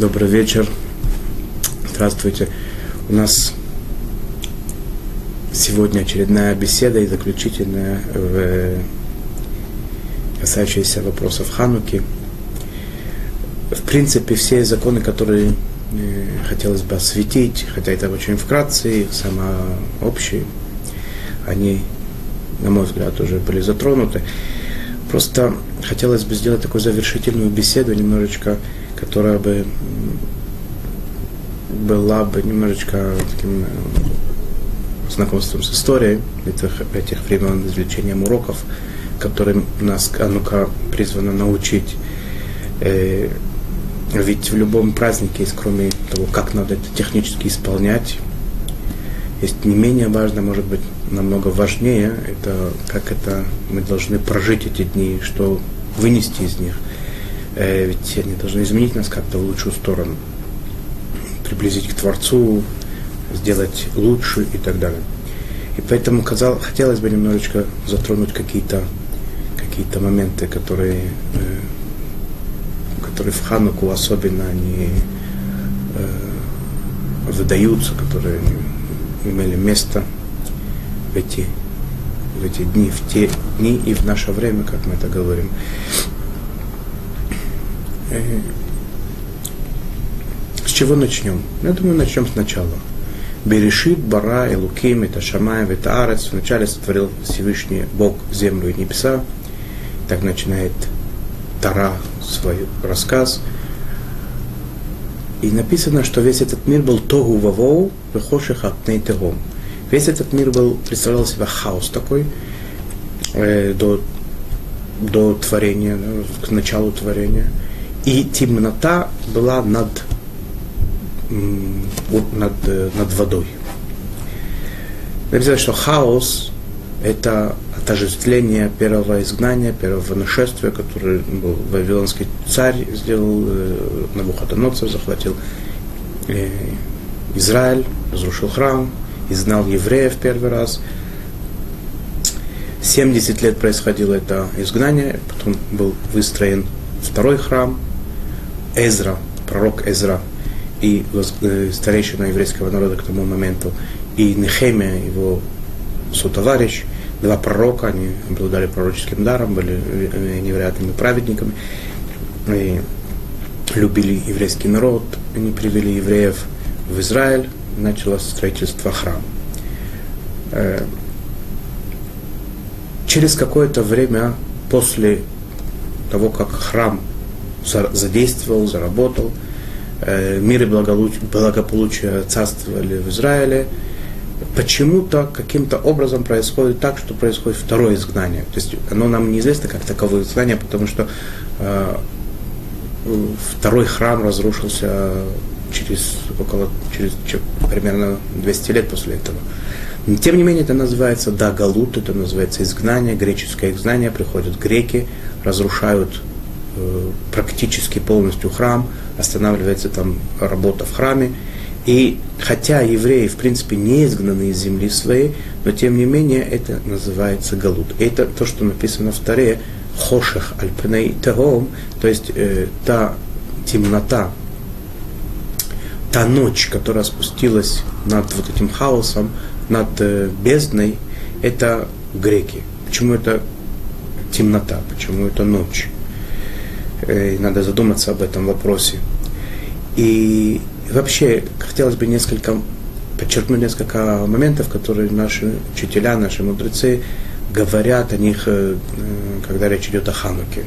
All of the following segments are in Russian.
Добрый вечер. Здравствуйте. У нас сегодня очередная беседа и заключительная, в, касающаяся вопросов Хануки. В принципе, все законы, которые э, хотелось бы осветить, хотя это очень вкратце, их самые общие, они, на мой взгляд, уже были затронуты. Просто хотелось бы сделать такую завершительную беседу, немножечко, которая бы была бы немножечко таким э, знакомством с историей этих, этих времен, извлечением уроков, которым нас Анука призвана научить. Э, ведь в любом празднике кроме того, как надо это технически исполнять, есть не менее важно, может быть, намного важнее, это как это мы должны прожить эти дни, что вынести из них. Э, ведь они должны изменить нас как-то в лучшую сторону приблизить к Творцу, сделать лучше и так далее. И поэтому казал, хотелось бы немножечко затронуть какие-то какие моменты, которые, э, которые в Хануку особенно они э, выдаются, которые имели место в эти, в эти дни, в те дни и в наше время, как мы это говорим. Э, чего начнем? Я думаю, начнем сначала. Берешит, Бара, Элуким, это Шамай, это Арец. Вначале сотворил Всевышний Бог землю и небеса. Так начинает Тара свой рассказ. И написано, что весь этот мир был тогу вавоу, вехоших апней тегом. Весь этот мир был, представлял себя хаос такой, э, до, до творения, к началу творения. И темнота была над над, э, над водой. Написано, что хаос – это отождествление первого изгнания, первого нашествия, которое был вавилонский царь сделал, э, Навуходоносор захватил э, Израиль, разрушил храм, изгнал евреев первый раз. 70 лет происходило это изгнание, потом был выстроен второй храм. Эзра, пророк Эзра и э, старейшина еврейского народа к тому моменту, и Нехемия, его сотоварищ, два пророка, они обладали пророческим даром, были э, невероятными праведниками, и любили еврейский народ, они привели евреев в Израиль, началось строительство храма. Э, через какое-то время после того, как храм задействовал, заработал, Э, мир и благополучие царствовали в Израиле, почему-то каким-то образом происходит так, что происходит второе изгнание. То есть оно нам неизвестно как таковое изгнание, потому что э, второй храм разрушился через около через примерно 200 лет после этого. Но, тем не менее, это называется да, галут, это называется изгнание, греческое изгнание, приходят греки, разрушают практически полностью храм, останавливается там работа в храме. И хотя евреи, в принципе, не изгнаны из земли своей, но тем не менее это называется галут. Это то, что написано в Таре, хошех альпней тагом, то есть э, та темнота, та ночь, которая спустилась над вот этим хаосом, над э, бездной, это греки. Почему это темнота, почему это ночь? Э, надо задуматься об этом вопросе. И вообще хотелось бы несколько подчеркнуть несколько моментов, которые наши учителя, наши мудрецы говорят о них, э, когда речь идет о Хануке.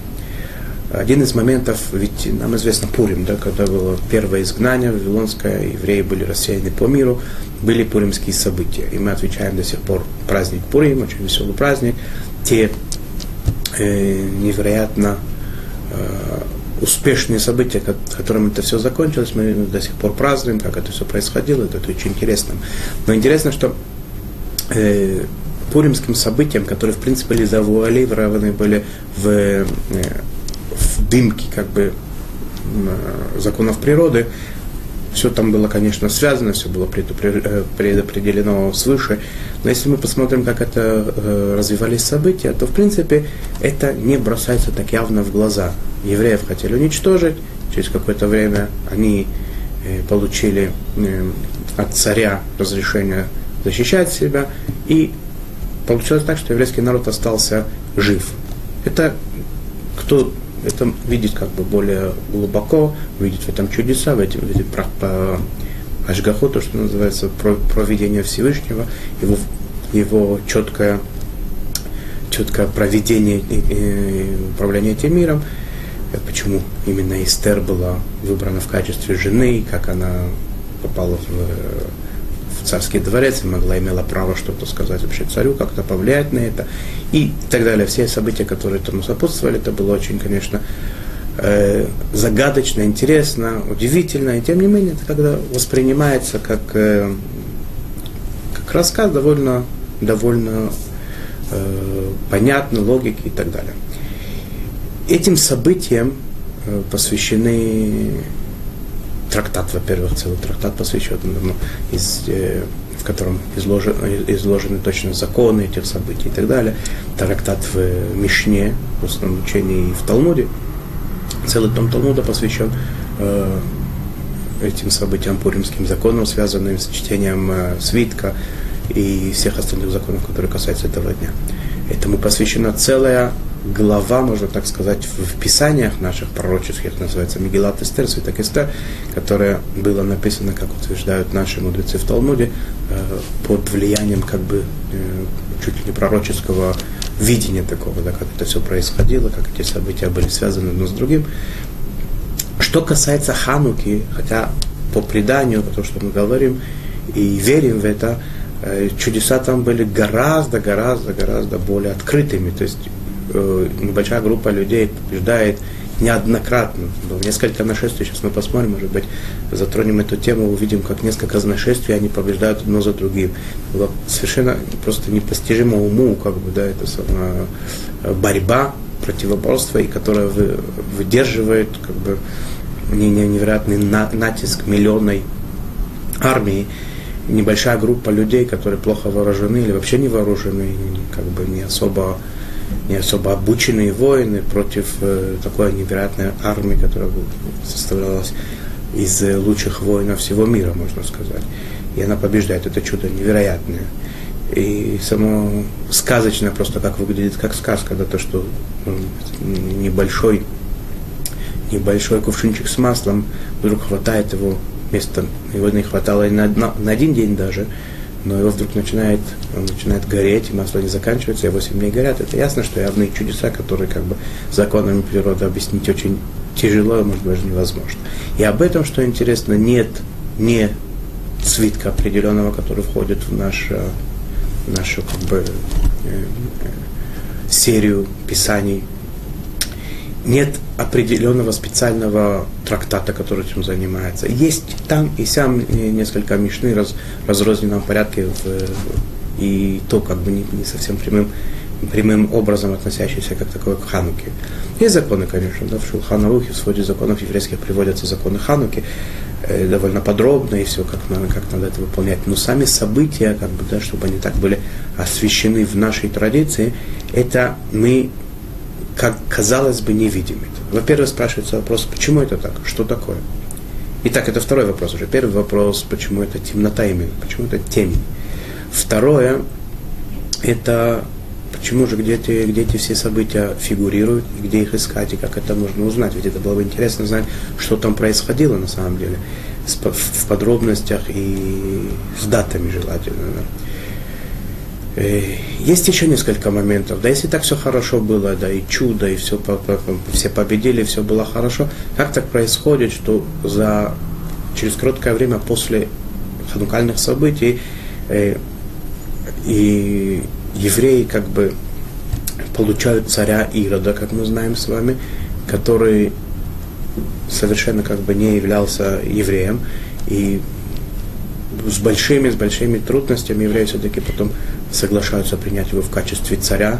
Один из моментов, ведь нам известно Пурим, да, когда было первое изгнание вавилонское, евреи были рассеяны по миру, были пуримские события. И мы отвечаем до сих пор праздник Пурим, очень веселый праздник. Те э, невероятно успешные события, которым это все закончилось, мы до сих пор празднуем, как это все происходило, это очень интересно. Но интересно, что э, пуримским событиям, которые, в принципе, были завуалированы, были в, э, в дымке, как бы, э, законов природы, все там было, конечно, связано, все было э, предопределено свыше. Но если мы посмотрим, как это э, развивались события, то, в принципе, это не бросается так явно в глаза. Евреев хотели уничтожить, через какое-то время они получили от царя разрешение защищать себя, и получилось так, что еврейский народ остался жив. Это кто это видит как бы более глубоко, видит в этом чудеса, в этом видит про, по то, что называется проведение Всевышнего, его, его четкое, четкое проведение и управление этим миром, почему именно Эстер была выбрана в качестве жены, как она попала в, в царский дворец и могла, имела право что-то сказать вообще царю, как-то повлиять на это и так далее. Все события, которые этому сопутствовали, это было очень, конечно, э, загадочно, интересно, удивительно, и тем не менее, это когда воспринимается как, э, как рассказ довольно, довольно э, понятный, логики и так далее. Этим событиям э, посвящены трактат, во-первых, целый трактат посвящен ну, из, э, в котором изложены, изложены точно законы этих событий и так далее. Трактат в Мишне, в основном учении и в Талмуде. Целый том Талмуда посвящен э, этим событиям пуримским законам, связанным с чтением э, свитка и всех остальных законов, которые касаются этого дня. Этому посвящена целая глава, можно так сказать, в писаниях наших пророческих, называется Мегилат Эстер, Святок Эстер, которая была написана, как утверждают наши мудрецы в Талмуде, э, под влиянием как бы э, чуть ли не пророческого видения такого, да, как это все происходило, как эти события были связаны одно с другим. Что касается Хануки, хотя по преданию, то, что мы говорим и верим в это, э, чудеса там были гораздо, гораздо, гораздо более открытыми. То есть небольшая группа людей побеждает неоднократно. Было несколько нашествий, сейчас мы посмотрим, может быть, затронем эту тему, увидим, как несколько нашествий они побеждают одно за другим. Было совершенно просто непостижимо уму, как бы, да, это самая борьба, противоборство, и которая выдерживает как бы невероятный натиск миллионной армии, небольшая группа людей, которые плохо вооружены или вообще не вооружены, как бы не особо не особо обученные воины против э, такой невероятной армии, которая составлялась из э, лучших воинов всего мира, можно сказать. И она побеждает. Это чудо невероятное. И само сказочное просто как выглядит, как сказка, да, то, что небольшой, небольшой кувшинчик с маслом, вдруг хватает его места, его не хватало и на, на, на один день даже, но его вдруг начинает, он начинает гореть, и масло не заканчивается, и 8 дней горят. Это ясно, что явные чудеса, которые как бы законами природы объяснить очень тяжело, и, может быть, даже невозможно. И об этом, что интересно, нет не свитка определенного, который входит в нашу, нашу как бы, э, э, серию писаний нет определенного специального трактата, который этим занимается. Есть там и сям несколько мишны раз, разрозненном порядке в, и то как бы не, не совсем прямым, прямым образом относящиеся как такое к Хануке. Есть законы, конечно, да, в Шулханарухе, в своде законов еврейских приводятся законы Хануки, э, довольно подробно и все, как надо, как надо это выполнять. Но сами события, как бы, да, чтобы они так были освящены в нашей традиции, это мы как казалось бы, не видим это. Во-первых, спрашивается вопрос, почему это так, что такое? Итак, это второй вопрос уже. Первый вопрос, почему это темнота именно, почему это темень. Второе, это почему же где эти, где эти все события фигурируют, где их искать и как это можно узнать. Ведь это было бы интересно знать, что там происходило на самом деле, в подробностях и с датами желательно. Да. Э, есть еще несколько моментов. Да, если так все хорошо было, да, и чудо, и все, все победили, все было хорошо, как так происходит, что за, через короткое время после ханукальных событий э, и евреи как бы получают царя Ирода, как мы знаем с вами, который совершенно как бы не являлся евреем, и с большими, с большими трудностями евреи все-таки потом соглашаются принять его в качестве царя.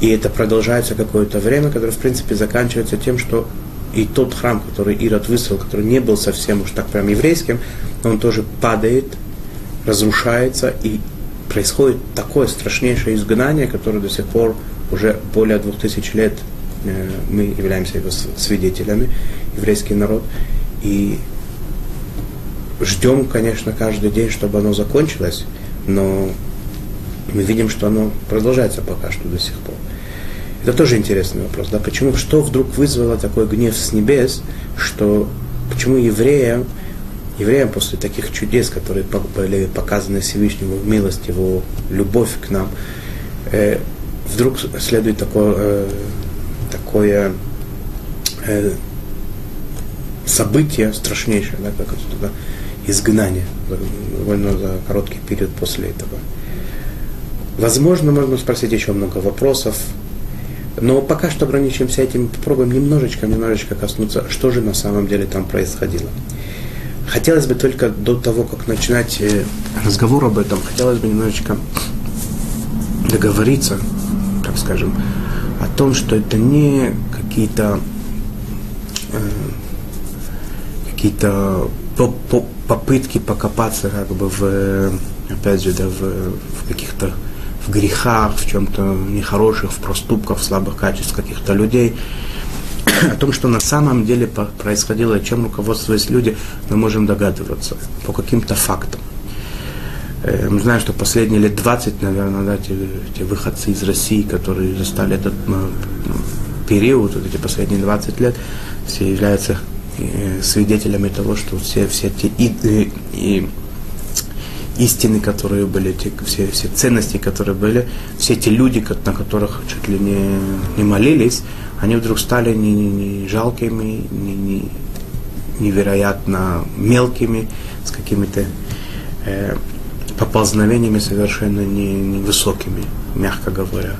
И это продолжается какое-то время, которое, в принципе, заканчивается тем, что и тот храм, который Ирод выстроил, который не был совсем уж так прям еврейским, он тоже падает, разрушается, и происходит такое страшнейшее изгнание, которое до сих пор уже более двух тысяч лет э, мы являемся его свидетелями, еврейский народ, и ждем, конечно, каждый день, чтобы оно закончилось, но мы видим, что оно продолжается пока что до сих пор. Это тоже интересный вопрос, да, почему, что вдруг вызвало такой гнев с небес, что, почему евреям, евреям после таких чудес, которые были показаны Всевышнему, милость его, любовь к нам, э, вдруг следует такое, э, такое э, событие страшнейшее, да, как это, да, изгнание, довольно за короткий период после этого. Возможно, можно спросить еще много вопросов, но пока что ограничимся этим, попробуем немножечко, немножечко коснуться, что же на самом деле там происходило. Хотелось бы только до того, как начинать э, разговор об этом, хотелось бы немножечко договориться, так скажем, о том, что это не какие-то э, какие-то попытки покопаться как бы в, опять же, да, в, в каких-то в грехах, в чем-то нехороших, в проступках, в слабых качествах каких-то людей, о том, что на самом деле происходило, чем руководствуясь люди, мы можем догадываться по каким-то фактам. Э, мы знаем, что последние лет 20, наверное, да, те, те выходцы из России, которые застали этот ну, период, вот эти последние 20 лет, все являются э, свидетелями того, что все, все те и, и, и истины, которые были, те, все, все ценности, которые были, все эти люди, на которых чуть ли не, не молились, они вдруг стали не, не, не жалкими, не, не, невероятно мелкими, с какими-то э, поползновениями совершенно невысокими, не мягко говоря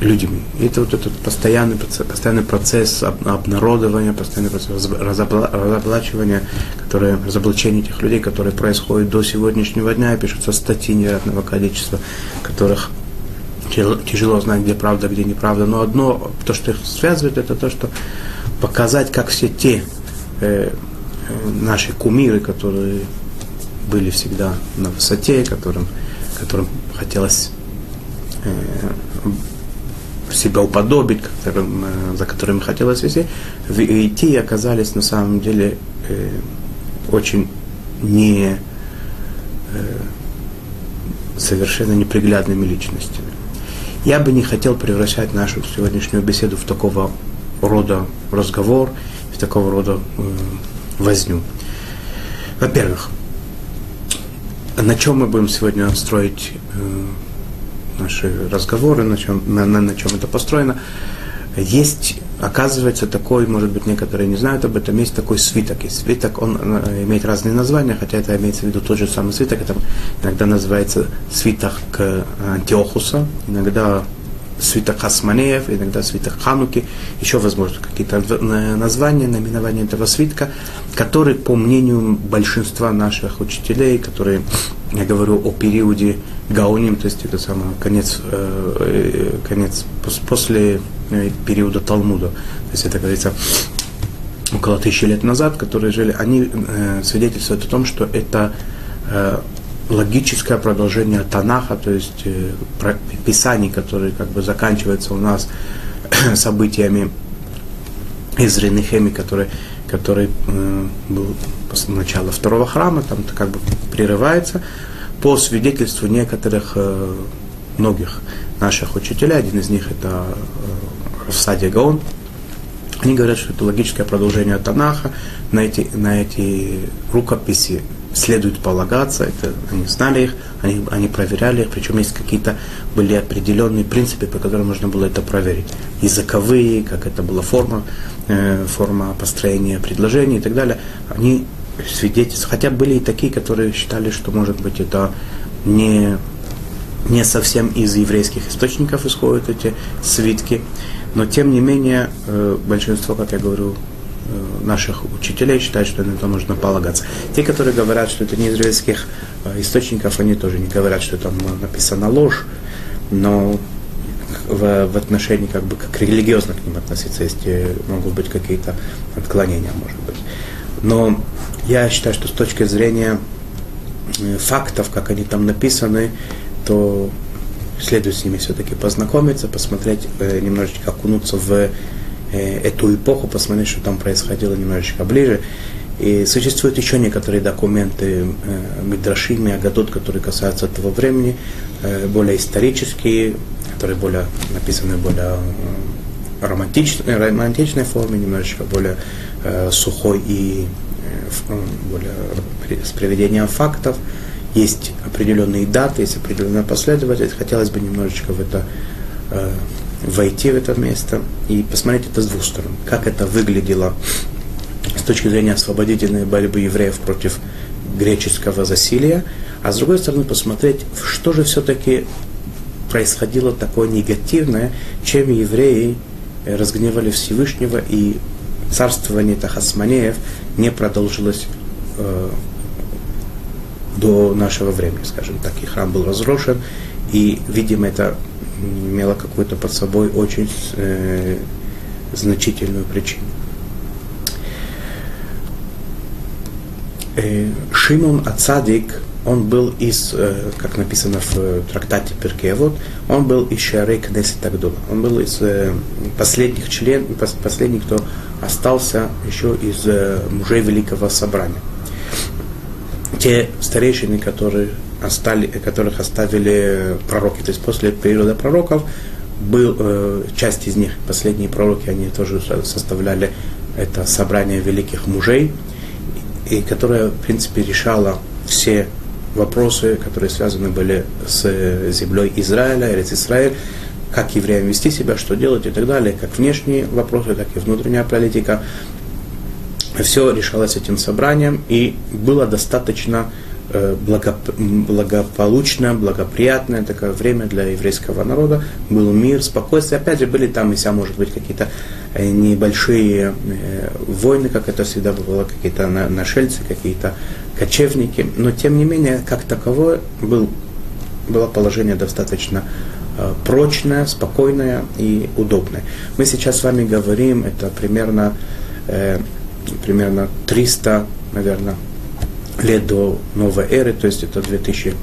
людьми. Это вот этот постоянный, постоянный процесс обнародования, постоянный процесс разоблачивания, который, разоблачения этих людей, которые происходят до сегодняшнего дня, и пишутся статьи невероятного количества, которых тяжело знать, где правда, где неправда. Но одно, то, что их связывает, это то, что показать, как все те э, э наши кумиры, которые были всегда на высоте, которым, которым хотелось э, себя уподобить, э, за которыми хотелось вести, идти оказались на самом деле э, очень не э, совершенно неприглядными личностями. Я бы не хотел превращать нашу сегодняшнюю беседу в такого рода разговор, в такого рода э, возню. Во-первых, на чем мы будем сегодня строить э, наши разговоры, на чем, на, на, на чем это построено. Есть, оказывается, такой, может быть, некоторые не знают об этом, есть такой свиток. И свиток, он э, имеет разные названия, хотя это имеется в виду тот же самый свиток. Это иногда называется свиток Антиохуса, иногда свиток Хасманеев, иногда свиток Хануки, еще, возможно, какие-то названия, наименования этого свитка, который, по мнению большинства наших учителей, которые, я говорю о периоде Гауним, то есть это самое, конец, э, э конец после э, периода Талмуда, то есть это, говорится, около тысячи лет назад, которые жили, они свидетельствуют о том, что это логическое продолжение Танаха, то есть э, писаний, которые как бы заканчиваются у нас событиями из Ренехеми, который, который э, был после начала второго храма, там как бы прерывается по свидетельству некоторых, э, многих наших учителей, один из них это э, Гаон, они говорят, что это логическое продолжение Танаха, на эти, на эти рукописи следует полагаться, это, они знали их, они, они проверяли их, причем есть какие-то были определенные принципы, по которым можно было это проверить. Языковые, как это была форма, э, форма построения предложений и так далее. Они свидетельств. Хотя были и такие, которые считали, что, может быть, это не, не совсем из еврейских источников исходят эти свитки. Но, тем не менее, э, большинство, как я говорю, наших учителей считают, что на это нужно полагаться. Те, которые говорят, что это не из еврейских э, источников, они тоже не говорят, что там написана ложь, но в, в отношении как бы как религиозно к ним относиться, если могут быть какие-то отклонения, может быть. Но я считаю, что с точки зрения э, фактов, как они там написаны, то следует с ними все-таки познакомиться, посмотреть, э, немножечко окунуться в э, эту эпоху, посмотреть, что там происходило немножечко ближе. И существуют еще некоторые документы э, Мидрашим и Агадот, которые касаются этого времени, э, более исторические, которые более написаны более э, романтичной, романтичной форме, немножечко более сухой и более с приведением фактов. Есть определенные даты, есть определенная последовательность. Хотелось бы немножечко в это войти в это место и посмотреть это с двух сторон. Как это выглядело с точки зрения освободительной борьбы евреев против греческого засилия, а с другой стороны посмотреть, что же все-таки происходило такое негативное, чем евреи разгневали Всевышнего и царствование Тахасманеев не продолжилось э, до нашего времени, скажем так. И храм был разрушен, и, видимо, это имело какую-то под собой очень э, значительную причину. Э, Шимон Ацадик, он был из, э, как написано в трактате Перкевод, он был из Шарей Кнесет Агдула. Он был из э, последних членов, последних, кто остался еще из мужей Великого Собрания. Те старейшины, которые остали, которых оставили пророки, то есть после периода пророков, был, э, часть из них, последние пророки, они тоже составляли это собрание великих мужей, и которая, в принципе, решала все вопросы, которые связаны были с землей Израиля, Израиль, как евреям вести себя, что делать и так далее, как внешние вопросы, так и внутренняя политика. Все решалось этим собранием, и было достаточно Э, благополучное, благоприятное такое время для еврейского народа. Был мир, спокойствие. Опять же, были там и вся, может быть, какие-то э, небольшие э, войны, как это всегда было, какие-то нашельцы, какие-то кочевники. Но, тем не менее, как таковое был, было положение достаточно прочное, спокойное и удобное. Мы сейчас с вами говорим, это примерно, примерно 300, наверное, лет до новой эры, то есть это 2000,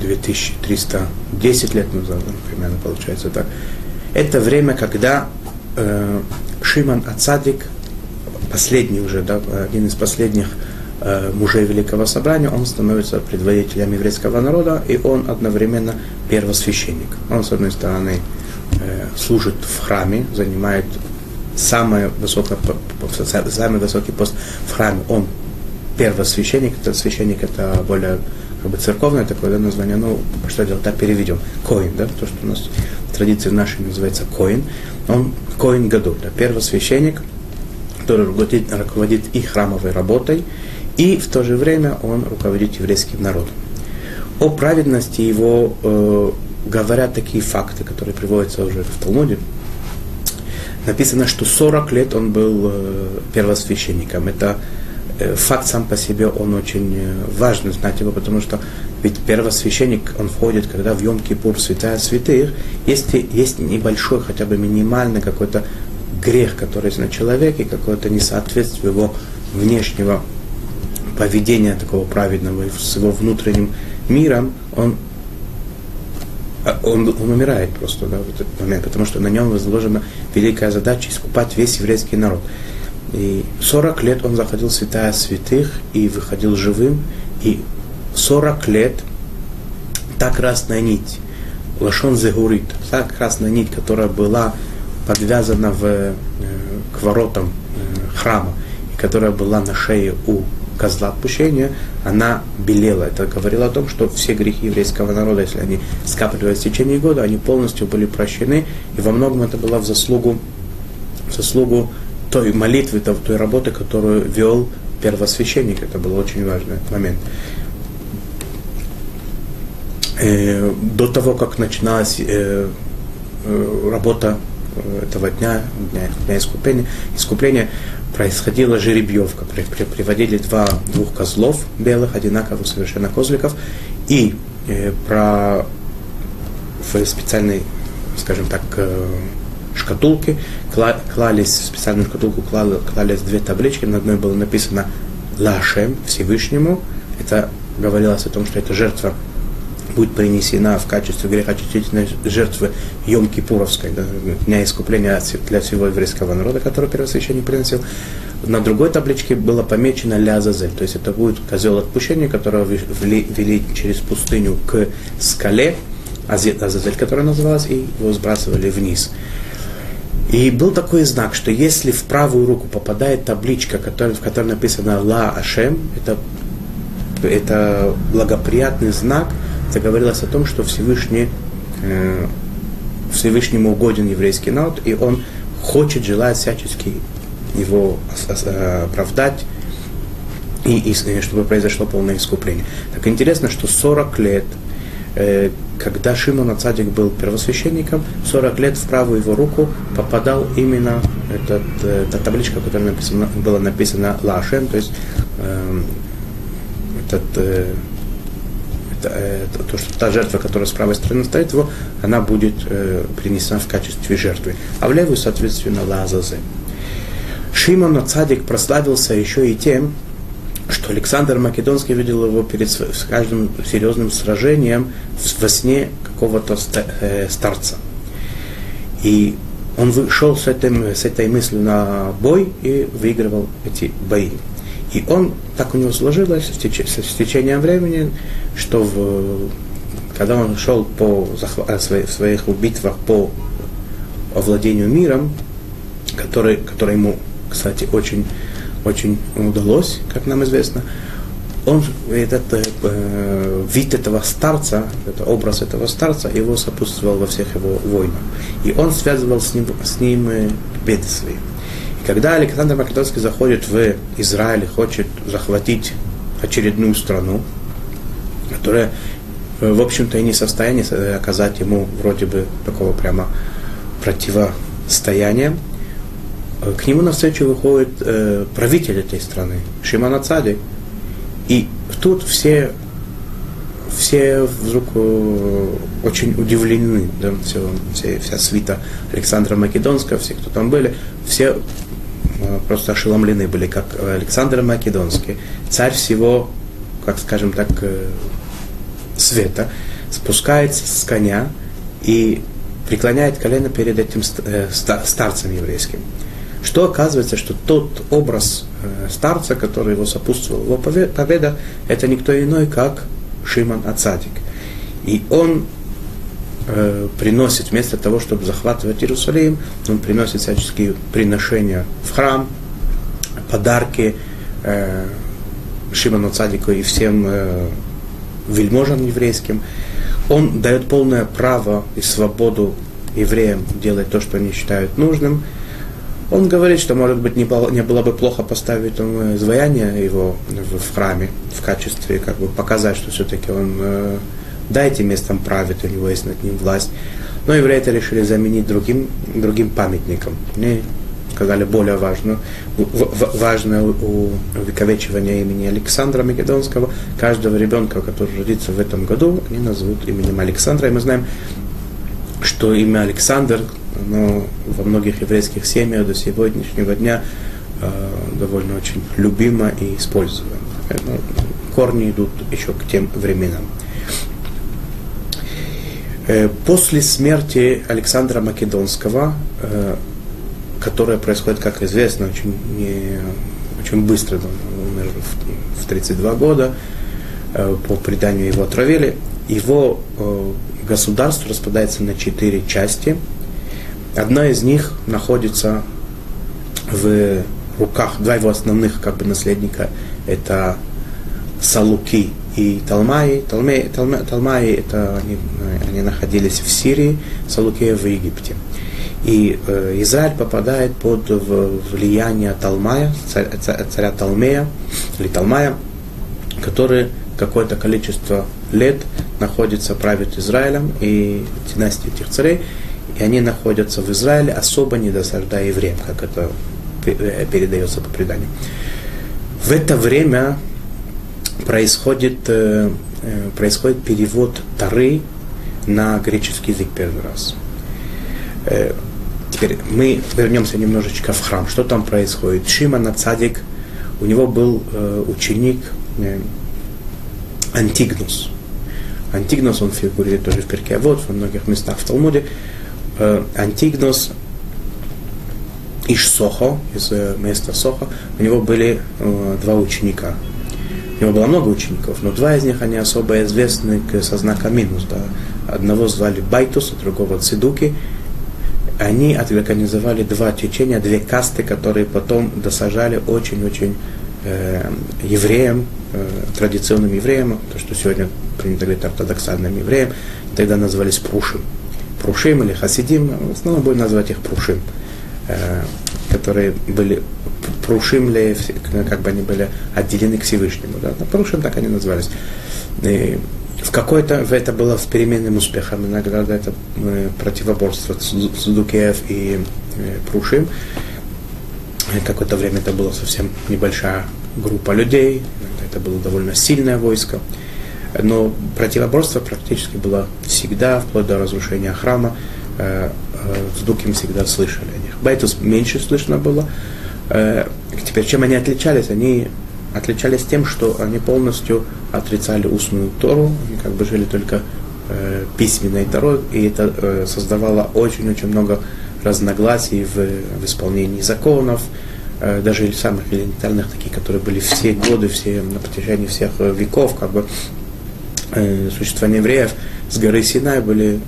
2310 э, лет назад, примерно получается так. Это время, когда э, Шиман Ацадик, последний уже, да, один из последних э, мужей Великого Собрания, он становится предводителем еврейского народа, и он одновременно первосвященник. Он, с одной стороны, э, служит в храме, занимает самое высокое, самый высокий пост в храме, он первосвященник, это священник это более как бы церковное такое да, название, ну, что делать, так переведем. Коин, да, то, что у нас традиции нашей называется коин. Он коин году, да, первосвященник, который руководит, руководит и храмовой работой, и в то же время он руководит еврейским народом. О праведности его э, говорят такие факты, которые приводятся уже в Талмуде, написано, что 40 лет он был э, первосвященником. Это э, факт сам по себе, он очень э, важный знать его, потому что ведь первосвященник, он входит, когда в Йом-Кипур святая святых, если есть небольшой, хотя бы минимальный какой-то грех, который есть на человеке, какое-то несоответствие его внешнего поведения такого праведного с его внутренним миром, он он, он умирает просто да, в этот момент, потому что на нем возложена великая задача искупать весь еврейский народ. И 40 лет он заходил в святая святых и выходил живым, и 40 лет та красная нить, лашон зегурит, та красная нить, которая была подвязана в, э, к воротам э, храма, и которая была на шее у козла отпущения, она белела. Это говорило о том, что все грехи еврейского народа, если они скапливались в течение года, они полностью были прощены, и во многом это было в заслугу, в заслугу той молитвы, той работы, которую вел первосвященник. Это был очень важный момент. Э, до того, как начиналась э, э, работа этого дня, дня, дня искупления, искупления, происходила жеребьевка. При, при, приводили два, двух козлов белых, одинаковых совершенно козликов, и э, про в специальной, скажем так, э, шкатулке кла, клались, в специальную шкатулку клали, клались две таблички, на одной было написано Лашем, Всевышнему. Это говорилось о том, что это жертва будет принесена в качестве грехочистительной жертвы Йом-Кипуровской, да, дня искупления для всего еврейского народа, который первосвященник приносил. На другой табличке было помечено Лязазель, то есть это будет козел отпущения, которого вели, вели через пустыню к скале, Азазель, которая называлась, и его сбрасывали вниз. И был такой знак, что если в правую руку попадает табличка, в которой написано Ла Ашем, это, это благоприятный знак, это говорилось о том, что Всевышний, э, Всевышнему угоден еврейский народ, и он хочет, желает всячески его оправдать, и, и чтобы произошло полное искупление. Так интересно, что 40 лет э, когда Шимон Ацадик был первосвященником, 40 лет в правую его руку попадал именно этот, э, эта табличка, которая написана, была написана Лашем, то есть э, этот, э, это, э, то, что та жертва, которая с правой стороны стоит его, она будет э, принесена в качестве жертвы. А в левую, соответственно, Лазазе. Шимон Ацадик прославился еще и тем, что Александр Македонский видел его перед каждым серьезным сражением во сне какого-то э, старца. И он шел с, этим, с этой мыслью на бой и выигрывал эти бои. И он, так у него сложилось с, теч, с течением времени, что в, когда он шел по, в своих битвах по овладению миром, который, который ему, кстати, очень очень удалось, как нам известно, он, этот э, вид этого старца, это образ этого старца, его сопутствовал во всех его войнах. И он связывал с ним, с ним э, беды свои. И когда Александр Македонский заходит в Израиль и хочет захватить очередную страну, которая, э, в общем-то, и не в состоянии оказать ему вроде бы такого прямо противостояния, к нему навстречу выходит э, правитель этой страны, Шиман Ацади. И тут все, все вдруг э, очень удивлены, да, все, все, вся свита Александра Македонского, все, кто там были, все э, просто ошеломлены были, как Александр Македонский, царь всего, как скажем так, э, света, спускается с коня и преклоняет колено перед этим э, старцем еврейским что оказывается, что тот образ э, старца, который его сопутствовал, его победа, это никто иной, как Шиман Ацадик. И он э, приносит, вместо того, чтобы захватывать Иерусалим, он приносит всяческие приношения в храм, подарки э, Шиману Цадику и всем э, вельможам еврейским. Он дает полное право и свободу евреям делать то, что они считают нужным – он говорит, что, может быть, не было, не было бы плохо поставить он, изваяние его в, в храме в качестве, как бы показать, что все-таки он э, да, этим местом правит, у него есть над ним власть. Но евреи это решили заменить другим, другим памятником. И сказали более важно, важное увековечивание имени Александра Македонского. Каждого ребенка, который родится в этом году, они назовут именем Александра. И мы знаем, что имя Александр оно во многих еврейских семьях до сегодняшнего дня э, довольно очень любимо и используемо. Корни идут еще к тем временам. Э, после смерти Александра Македонского, э, которая происходит, как известно, очень, очень быстро, он умер в, в 32 года, э, по преданию его отравили, его государство распадается на четыре части – Одна из них находится в руках, два его основных как бы наследника, это Салуки и Талмаи. Талмаи, Талмаи, Талмаи это они, они находились в Сирии, Салуки в Египте. И э, Израиль попадает под влияние Талмая, царя, царя Талмея, или Талмая, который какое-то количество лет находится, правит Израилем и династия этих царей и они находятся в Израиле, особо не досаждая евреям, как это э, передается по преданию. В это время происходит, э, э, происходит перевод Тары на греческий язык первый раз. Теперь мы вернемся немножечко в храм. Что там происходит? Шиман Цадик, у него был ученик Антигнус. Антигнос, он фигурирует тоже в Перке, вот во многих местах в Талмуде. Э, из Сохо, из э, места Сохо, у него были э, два ученика. У него было много учеников, но два из них, они особо известны со знаком минус. Да. Одного звали Байтус, а другого Цидуки. Они организовали два течения, две касты, которые потом досаждали очень-очень э, евреям, э, традиционным евреям, то, что сегодня принято говорить ортодоксальным евреям, тогда назывались Прушим. Прушим или Хасидим, в основном будем назвать их Прушим. Э, которые были прушимли, как бы они были отделены к Всевышнему. Да? Прушим так они назывались. И в какой-то это было с переменным успехом. Иногда это э, противоборство Судукеев и э, Прушим. Какое-то время это была совсем небольшая группа людей, это было довольно сильное войско. Но противоборство практически было всегда, вплоть до разрушения храма. Цдуким всегда слышали о них. Байтус меньше слышно было. Э, теперь, чем они отличались? Они отличались тем, что они полностью отрицали устную Тору, они как бы жили только э, письменной Торой, и это э, создавало очень-очень много разногласий в, в исполнении законов, э, даже самых элементарных, таких, которые были все годы, все, на протяжении всех веков, как бы э, существования евреев с горы Синай были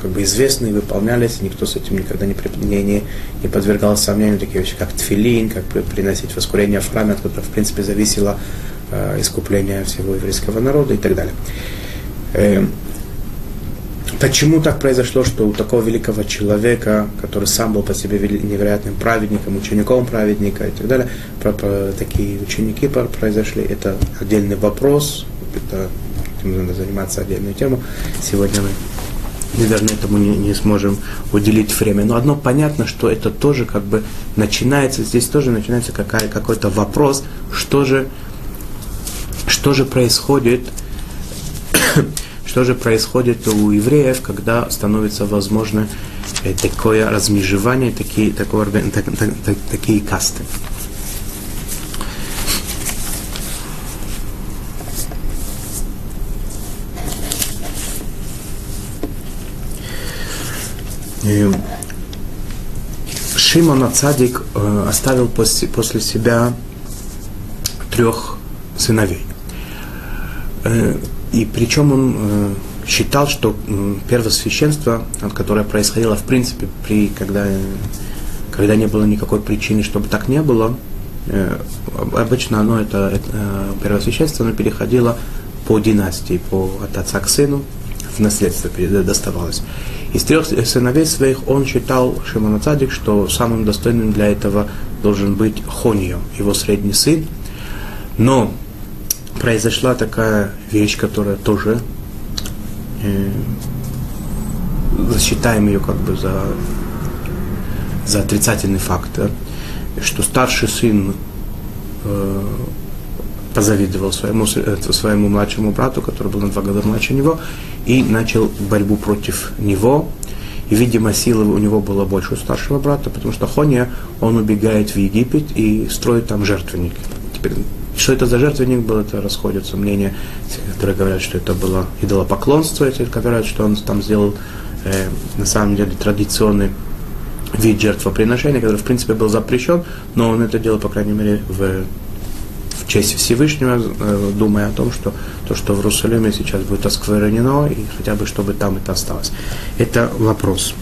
как бы известны, выполнялись, никто с этим никогда не, не, не, не подвергал сомнению такие вещи, как тфилин, как приносить воскурение в храме, от которого, в принципе, зависело э, искупление всего еврейского народа и так далее. Э, почему так произошло, что у такого великого человека, который сам был по себе невероятным праведником, учеником праведника и так далее, про, про, такие ученики произошли, это отдельный вопрос, это этим надо заниматься отдельную тему. Сегодня мы наверное, этому не, не сможем уделить время. Но одно понятно, что это тоже как бы начинается, здесь тоже начинается какая, какой-то вопрос, что же, что же происходит, что же происходит у евреев, когда становится возможно э, такое размежевание, такие, такое, так, так, так, такие касты. Шимон Цадик э, оставил после, после себя трех сыновей. Э, и причем он э, считал, что первосвященство, которое происходило в принципе, при, когда, когда не было никакой причины, чтобы так не было, обычно оно, это, это первосвященство, оно переходило по династии, по, от отца к сыну, в наследство доставалось. Из трех сыновей своих он считал Шимон Цадик, что самым достойным для этого должен быть Хонио, его средний сын. Но произошла такая вещь, которая тоже э, засчитаем ее как бы за, за отрицательный факт, да? что старший сын э, позавидовал своему, э, своему младшему брату, который был на два года младше него, и начал борьбу против него. И, видимо, силы у него было больше у старшего брата, потому что Хония, он убегает в Египет и строит там жертвенник. Теперь, что это за жертвенник был, это расходятся мнения, которые говорят, что это было идолопоклонство, те говорят, что он там сделал э, на самом деле традиционный вид жертвоприношения, который, в принципе, был запрещен, но он это делал, по крайней мере, в честь Всевышнего, э, думая о том, что то, что в Иерусалиме сейчас будет осквернено, и хотя бы чтобы там это осталось. Это вопрос.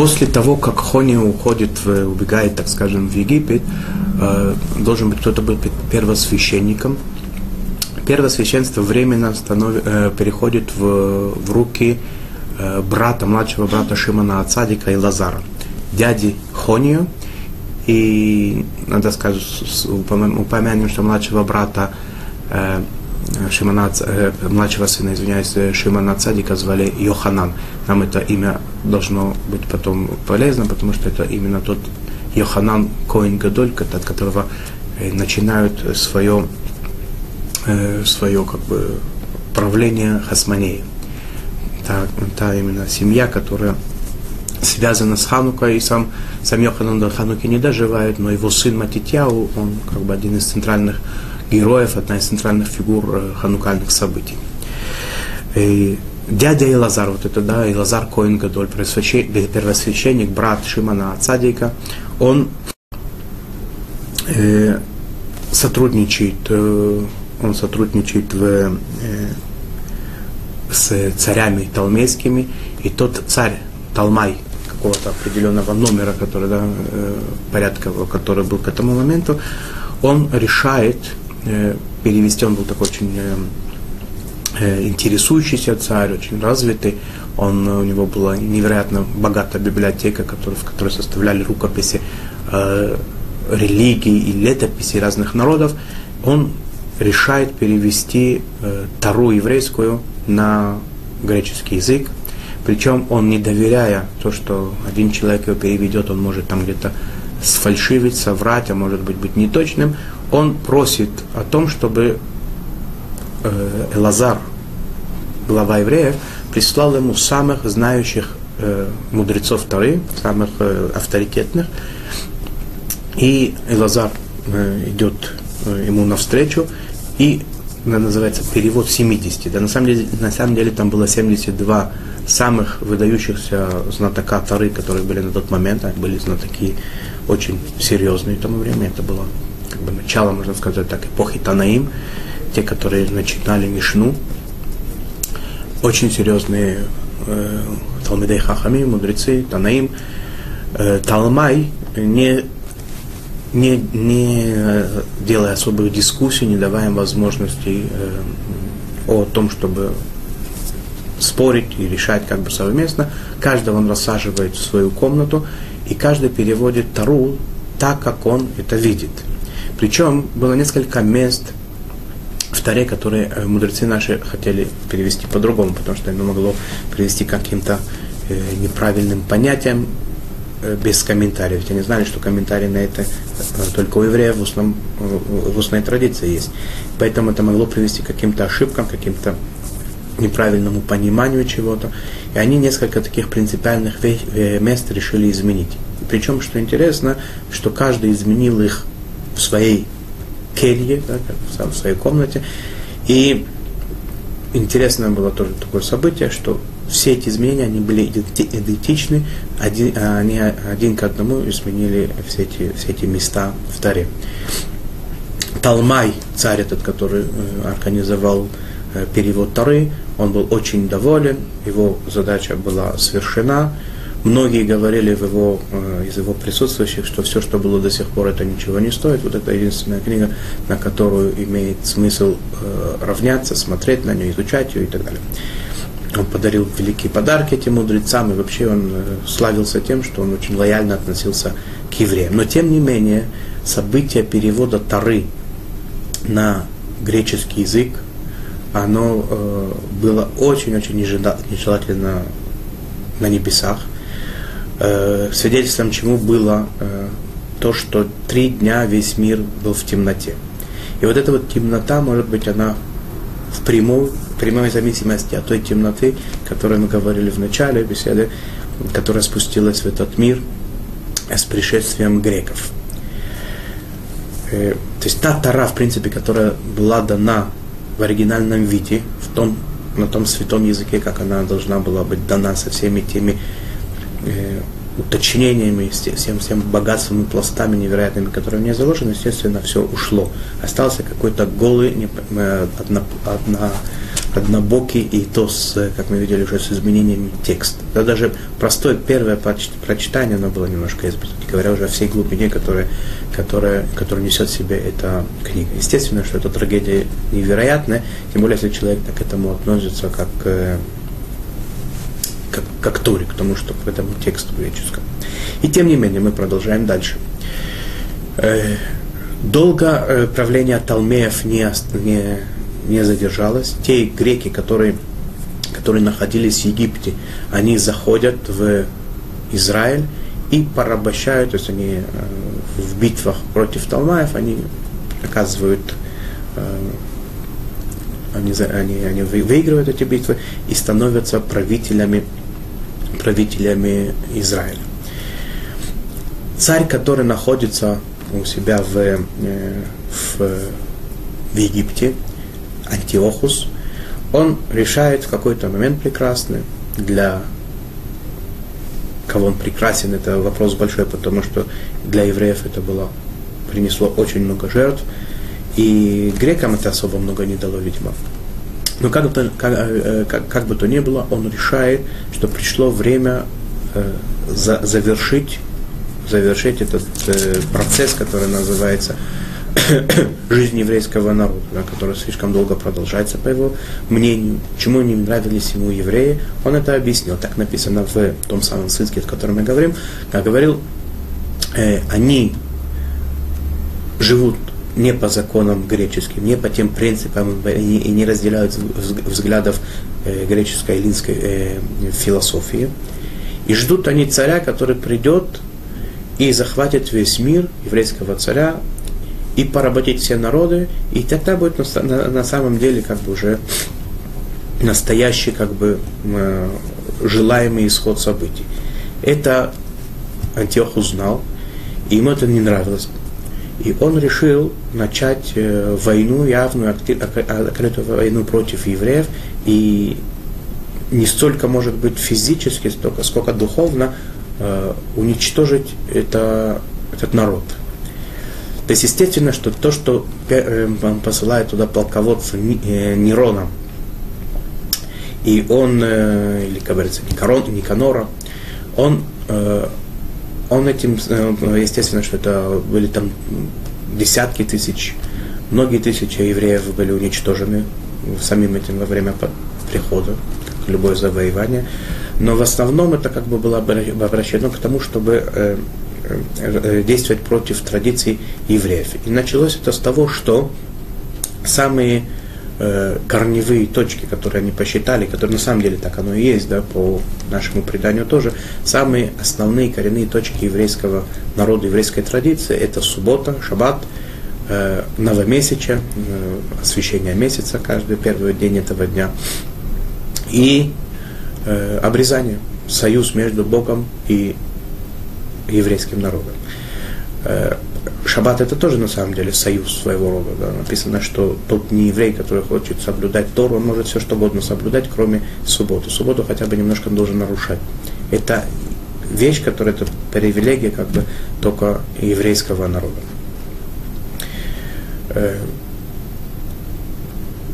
После того, как Хони уходит, убегает, так скажем, в Египет, э, должен быть кто-то быть первосвященником. Первосвященство временно станов, э, переходит в, в руки э, брата, младшего брата Шимона Ацадика и Лазара, дяди Хонию. И, надо сказать, упомянем, что младшего брата э, Шимона, э, младшего сына, извиняюсь, э, Шимона Цадика звали Йоханан. Нам это имя должно быть потом полезно, потому что это именно тот Йоханан Коин Гадоль, от которого начинают свое, свое как бы, правление Хасманеи. Та, та именно семья, которая связана с Ханукой, и сам, сам Йоханан до Хануки не доживает, но его сын Матитяу, он как бы один из центральных героев, одна из центральных фигур ханукальных событий. И дядя Илазар, вот это, да, Илазар Коин Гадоль, первосвященник, брат Шимана Цадика, он э, сотрудничает, э, он сотрудничает в, э, с царями талмейскими, и тот царь Талмай, какого-то определенного номера, который, да, э, порядка, который был к этому моменту, он решает э, перевести, он был такой очень э, Э, интересующийся царь, очень развитый. Он, у него была невероятно богатая библиотека, который, в которой составляли рукописи э, религий и летописи разных народов. Он решает перевести э, Тару еврейскую на греческий язык. Причем он, не доверяя то, что один человек его переведет, он может там где-то сфальшивить, соврать, а может быть быть неточным, он просит о том, чтобы э, Элазар, глава евреев, прислал ему самых знающих э, мудрецов Тары, самых э, авторитетных. И Элазар э, идет ему навстречу, и называется перевод 70. Да, на, самом деле, на самом деле там было 72 самых выдающихся знатока Тары, которые были на тот момент, они были знатоки очень серьезные в то время. Это было как бы начало, можно сказать так, эпохи Танаим те, которые начинали Мишну, очень серьезные э, Талмидей Хахами, мудрецы, Танаим, э, Талмай, не, не, не делая особых дискуссий, не давая им возможностей э, о том, чтобы спорить и решать как бы совместно, каждого он рассаживает в свою комнату, и каждый переводит Тару так, как он это видит. Причем было несколько мест – в Таре, которые э, мудрецы наши хотели перевести по-другому, потому что оно могло привести к каким-то э, неправильным понятиям э, без комментариев. Ведь они знали, что комментарии на это только у евреев в, устном, в устной традиции есть. Поэтому это могло привести к каким-то ошибкам, каким-то неправильному пониманию чего-то. И они несколько таких принципиальных мест решили изменить. Причем, что интересно, что каждый изменил их в своей келье, да, в своей комнате. И интересное было тоже такое событие, что все эти изменения, они были идентичны, один, они один к одному изменили все эти, все эти места в Таре. Талмай, царь этот, который э, организовал э, перевод Тары, он был очень доволен, его задача была совершена, Многие говорили в его, э, из его присутствующих, что все, что было до сих пор, это ничего не стоит. Вот это единственная книга, на которую имеет смысл э, равняться, смотреть на нее, изучать ее и так далее. Он подарил великие подарки этим мудрецам, и вообще он э, славился тем, что он очень лояльно относился к евреям. Но тем не менее, событие перевода Тары на греческий язык, оно было очень-очень нежелательно на небесах э, свидетельством чему было э, то, что три дня весь мир был в темноте. И вот эта вот темнота, может быть, она в прямой, прямой зависимости от той темноты, о которой мы говорили в начале беседы, которая спустилась в этот мир с пришествием греков. Э, то есть та Тара, в принципе, которая была дана в оригинальном виде, в том, на том святом языке, как она должна была быть дана со всеми теми э, уточнениями, всем, всем богатством и пластами невероятными, которые в ней заложены, естественно, все ушло. Остался какой-то голый, э, одно, одно, однобокий, и то, с, как мы видели уже, с изменениями текст. Да даже простое первое прочитание, оно было немножко избито, говоря уже о всей глубине, которая, которая, которая несет в себе эта книга. Естественно, что эта трагедия невероятная, тем более, если человек так к этому относится, как э, как, как Торе, к тому, что к этому тексту греческому. И тем не менее, мы продолжаем дальше. Э, долго э, правление Талмеев не, не, не задержалось. Те греки, которые, которые находились в Египте, они заходят в Израиль и порабощают, то есть они э, в битвах против Талмаев, они оказывают, они, они, они выигрывают эти битвы и становятся правителями, правителями Израиля. Царь, который находится у себя в, э, в, в Египте, Антиохус, он решает в какой-то момент прекрасный для кого он прекрасен, это вопрос большой, потому что для евреев это было, принесло очень много жертв, и грекам это особо много не дало, видимо. Но как бы, как, э, как, как бы то ни было, он решает, что пришло время э, за, завершить, завершить этот э, процесс, который называется жизнь еврейского народа, да, которая слишком долго продолжается, по его мнению, чему не нравились ему евреи, он это объяснил. Так написано в том самом ссылке, о котором я говорил. Как говорил, э, они живут не по законам греческим, не по тем принципам и не разделяют взглядов э, греческой и линской э, философии. И ждут они царя, который придет и захватит весь мир еврейского царя, и поработить все народы, и тогда будет на самом деле как бы уже настоящий как бы э, желаемый исход событий. Это Антиох узнал, и ему это не нравилось. И он решил начать э, войну, явную, открытую войну против евреев, и не столько, может быть, физически, столько, сколько духовно э, уничтожить это, этот народ. То есть, естественно, что то, что э, он посылает туда полководца э, Нерона, и он, э, или, как говорится, Никанора, он, он этим, естественно, что это были там десятки тысяч, многие тысячи евреев были уничтожены самим этим во время прихода, как любое завоевание. Но в основном это как бы было обращено к тому, чтобы Э, действовать против традиций евреев. И началось это с того, что самые э, корневые точки, которые они посчитали, которые на самом деле так оно и есть, да, по нашему преданию тоже, самые основные коренные точки еврейского народа, еврейской традиции, это суббота, шаббат, э, новомесяча, э, освящение месяца каждый первый день этого дня, и э, обрезание, союз между Богом и еврейским народом. Э, шаббат это тоже на самом деле союз своего рода. Да. Написано, что тот не еврей, который хочет соблюдать Тору, он может все что угодно соблюдать, кроме субботы. Субботу хотя бы немножко должен нарушать. Это вещь, которая это привилегия как бы только еврейского народа. Э,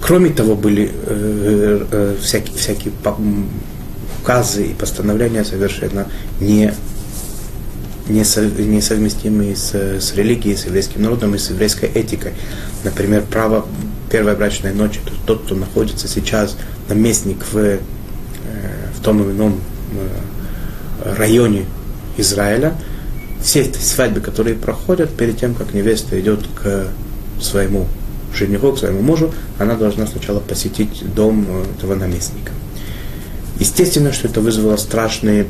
кроме того, были э, всякие, всякие указы и постановления совершенно не несовместимые с, с религией, с еврейским народом и с еврейской этикой. Например, право первой брачной ночи, то тот, кто находится сейчас наместник в, э, в том или ином э, районе Израиля, все эти свадьбы, которые проходят перед тем, как невеста идет к своему жениху, к своему мужу, она должна сначала посетить дом э, этого наместника. Естественно, что это вызвало страшные,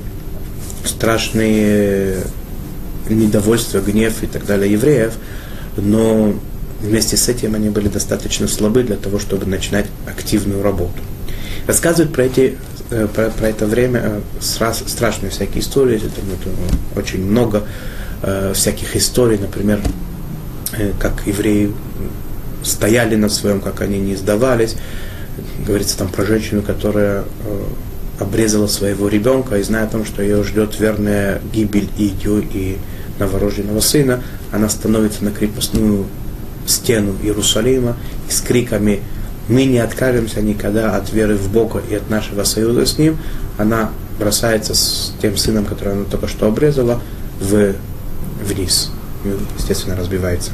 страшные недовольство, гнев и так далее евреев, но вместе с этим они были достаточно слабы для того, чтобы начинать активную работу. Рассказывают про, эти, э, про, про это время э, страшные всякие истории, это, это очень много э, всяких историй, например, э, как евреи стояли на своем, как они не сдавались. Говорится там про женщину, которая э, обрезала своего ребенка и зная о том, что ее ждет верная гибель и ее, и новорожденного сына, она становится на крепостную стену Иерусалима и с криками «Мы не откажемся никогда от веры в Бога и от нашего союза с Ним», она бросается с тем сыном, который она только что обрезала, в, вниз. И, естественно, разбивается.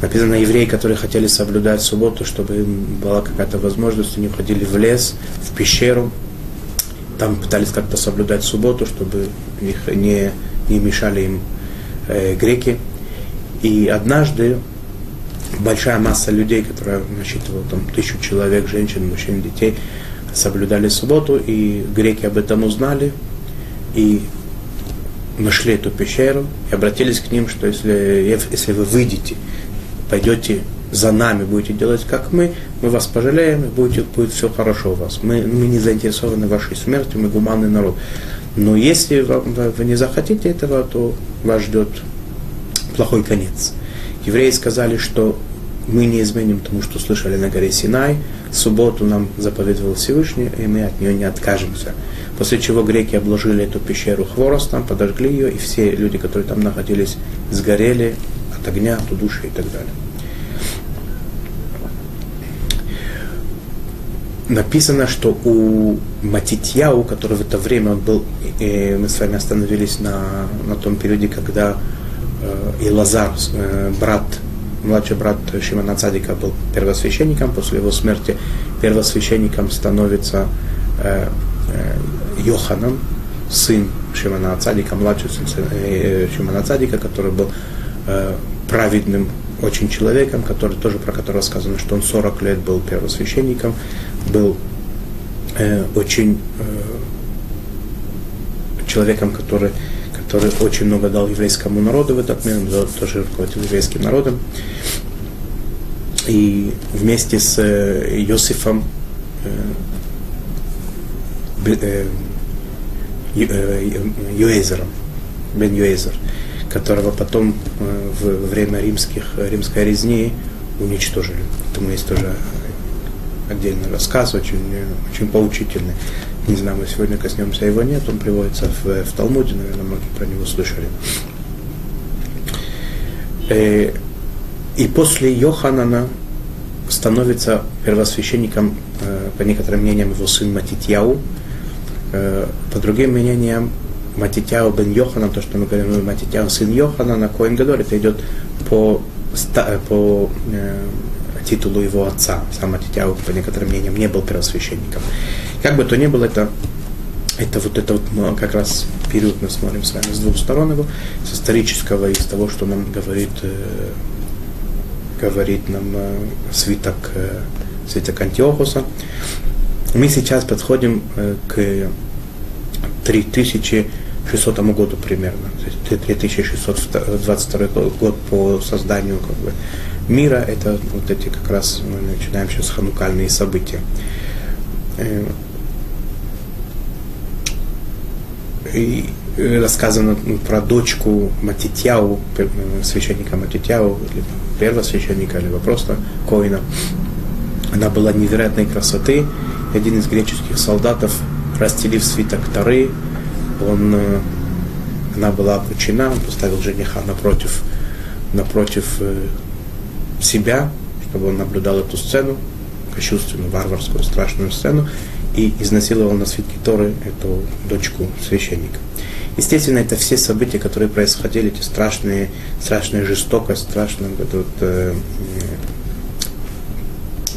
Написано, евреи, которые хотели соблюдать субботу, чтобы им была какая-то возможность, они уходили в лес, в пещеру, там пытались как-то соблюдать субботу, чтобы их не, не мешали им э, греки. И однажды большая масса людей, которая насчитывала там тысячу человек, женщин, мужчин, детей, соблюдали субботу, и греки об этом узнали, и нашли эту пещеру, и обратились к ним, что если, если вы выйдете пойдете за нами, будете делать как мы, мы вас пожалеем, и будет, будет все хорошо у вас. Мы, мы не заинтересованы вашей смерти, мы гуманный народ. Но если вы не захотите этого, то вас ждет плохой конец. Евреи сказали, что мы не изменим тому, что слышали на горе Синай. Субботу нам заповедовал Всевышний, и мы от нее не откажемся. После чего греки обложили эту пещеру хворостом, подожгли ее, и все люди, которые там находились, сгорели от огня, от удушья и так далее. Написано, что у Матитьяу, который в это время он был, и мы с вами остановились на, на том периоде, когда э, Илазар, э, брат, младший брат Шимана Цадика был первосвященником, после его смерти первосвященником становится э, э, Йоханан, сын Шимана Цадика, младший сын э, Шимана Цадика, который был э, праведным очень человеком, который тоже про которого сказано, что он 40 лет был первосвященником, был э, очень э, человеком, который, который очень много дал еврейскому народу в этот момент, тоже руководил еврейским народом. И вместе с э, Иосифом э, э, Юэзером, Бен Юэзер, которого потом э, в время римских, римской резни уничтожили. Поэтому есть тоже отдельный рассказ, очень, очень поучительный. Не знаю, мы сегодня коснемся его нет, он приводится в, в Талмуде, наверное, многие про него слышали. Э, и после Йоханана становится первосвященником, э, по некоторым мнениям, его сын Матитьяу, по другим мнениям, Матитяу бен Йоханан, то, что мы говорим, ну, Матитяу сын Йоханана, Коин Гадоль, это идет по, по э, титулу его отца. Сам Матитяу, по некоторым мнениям, не был первосвященником. Как бы то ни было, это, это вот это вот мы как раз период мы смотрим с вами с двух сторон его, с исторического, из того, что нам говорит, э, говорит нам э, свиток, э, свиток Антиохуса. Мы сейчас подходим э, к 3000 600 году примерно. 3622 год по созданию как бы, мира. Это вот эти как раз мы начинаем сейчас ханукальные события. Э, и рассказано про дочку Матитяу, священника Матитяу, либо первосвященника, либо просто Коина. Она была невероятной красоты. Один из греческих солдатов, расстелив свиток Тары, он, она была обручена, он поставил жениха напротив, напротив э, себя, чтобы он наблюдал эту сцену, кощунственную, варварскую, страшную сцену, и изнасиловал на свитке Торы эту дочку священника. Естественно, это все события, которые происходили, эти страшные, страшная жестокость, страшное вот вот, э,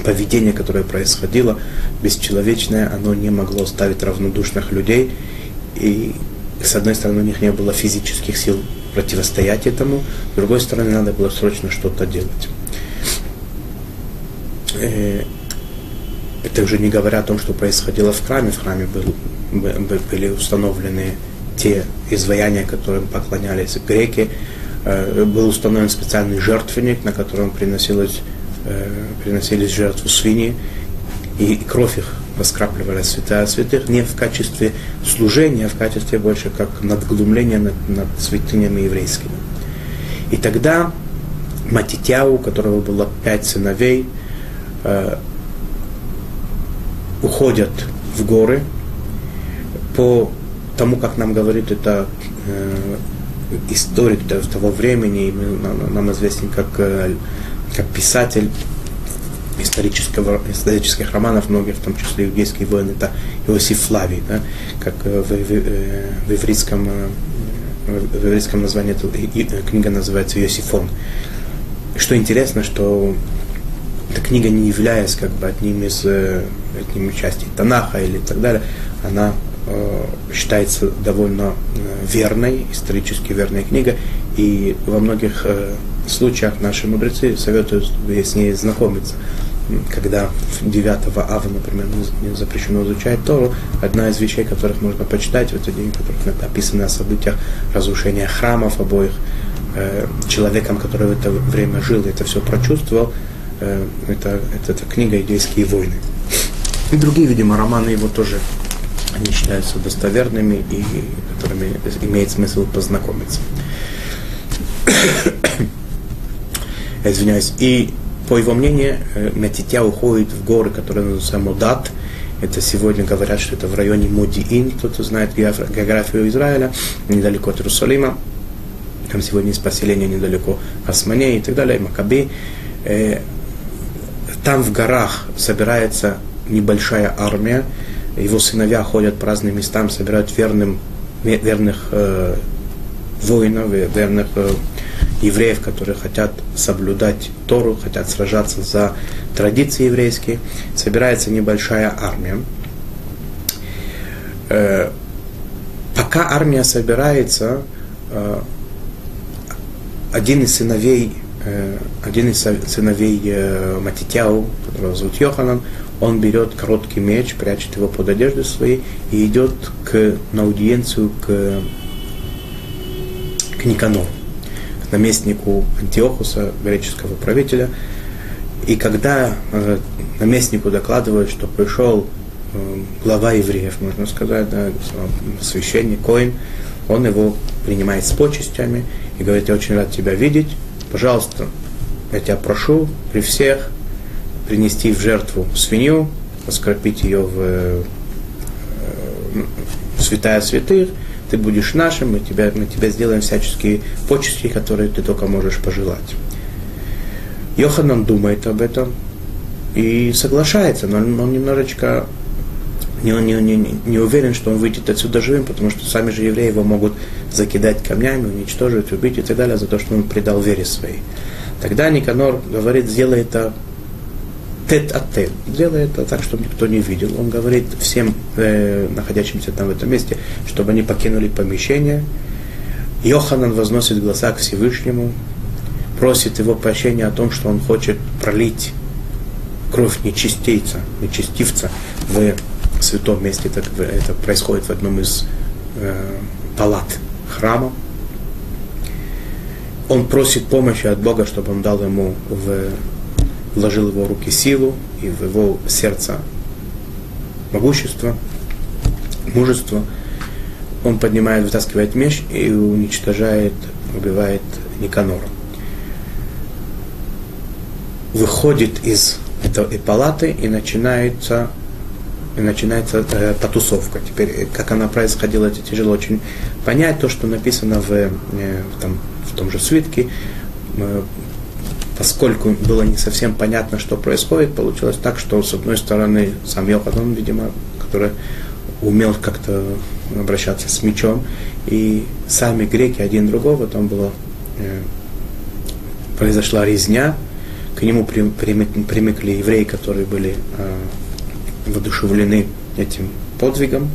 поведение, которое происходило, бесчеловечное, оно не могло оставить равнодушных людей, и с одной стороны у них не было физических сил противостоять этому, с другой стороны надо было срочно что-то делать. Э, это уже не говоря о том, что происходило в храме. В храме был, были установлены те изваяния, которым поклонялись греки. Э, был установлен специальный жертвенник, на котором приносилось, э, приносились жертву свиньи, и кровь их раскрапливали святая святых не в качестве служения, а в качестве больше как надглумления над, над святынями еврейскими. И тогда Матитяу, у которого было пять сыновей, э, уходят в горы по тому, как нам говорит это э, историк того времени, нам, нам известен как, э, как писатель исторического, исторических романов, многих, в том числе иудейские войны, это Иосиф Флавий, да, как э, в, в, э, в, еврейском, э, в еврейском названии эта книга называется Иосифон. Что интересно, что эта книга, не являясь как бы одним из, одним частей Танаха или так далее, она считается довольно верной, исторически верной книгой, и во многих случаях наши мудрецы советуют с ней знакомиться когда 9 ава, например, запрещено изучать Тору, одна из вещей, которых можно почитать в этот день, которых описаны о событиях разрушения храмов обоих, э, человеком, который в это время жил, это все прочувствовал, э, это, это, это книга «Идейские войны». И другие, видимо, романы его тоже они считаются достоверными и которыми имеет смысл познакомиться. Извиняюсь. И по его мнению, э, Метитя уходит в горы, которые называются Модат. Это сегодня говорят, что это в районе Модиин, кто-то знает географию Израиля, недалеко от Иерусалима. Там сегодня есть поселение недалеко Османе и так далее, Макаби. Э, там в горах собирается небольшая армия, его сыновья ходят по разным местам, собирают верным, верных э, воинов, верных э, евреев, которые хотят соблюдать Тору, хотят сражаться за традиции еврейские. Собирается небольшая армия. Э, пока армия собирается, э, один из сыновей, э, один из сыновей Матитяу, которого зовут Йоханан, он берет короткий меч, прячет его под одежду своей и идет к, на аудиенцию к, к Никанору, наместнику Антиохуса, греческого правителя. И когда э, наместнику докладывают, что пришел э, глава евреев, можно сказать, да, священник Коин, он его принимает с почестями и говорит, я очень рад тебя видеть, пожалуйста, я тебя прошу при всех принести в жертву свинью, оскорбить ее в, э, в святая святых, ты будешь нашим, мы тебя, мы тебя сделаем всяческие почести, которые ты только можешь пожелать. Йоханан думает об этом и соглашается, но он немножечко не, не, не, не уверен, что он выйдет отсюда живым, потому что сами же евреи его могут закидать камнями, уничтожить, убить и так далее за то, что он предал вере своей. Тогда Никанор говорит, сделай это тет от тет. Делает это так, чтобы никто не видел. Он говорит всем э, находящимся там в этом месте, чтобы они покинули помещение. Йоханан возносит глаза к Всевышнему, просит его прощения о том, что он хочет пролить кровь нечистейца, нечестивца в святом месте. Это, это происходит в одном из э, палат храма. Он просит помощи от Бога, чтобы он дал ему в вложил в его руки силу и в его сердце могущество, мужество. Он поднимает, вытаскивает меч и уничтожает, убивает Никанора. Выходит из этой палаты и начинается и начинается э, потусовка. Теперь, э, как она происходила, это тяжело очень понять. То, что написано в, э, там, в том же свитке, э, поскольку было не совсем понятно, что происходит, получилось так, что с одной стороны сам Йоханан, видимо, который умел как-то обращаться с мечом, и сами греки один другого, там было, э, произошла резня, к нему примыкли евреи, которые были э, воодушевлены этим подвигом,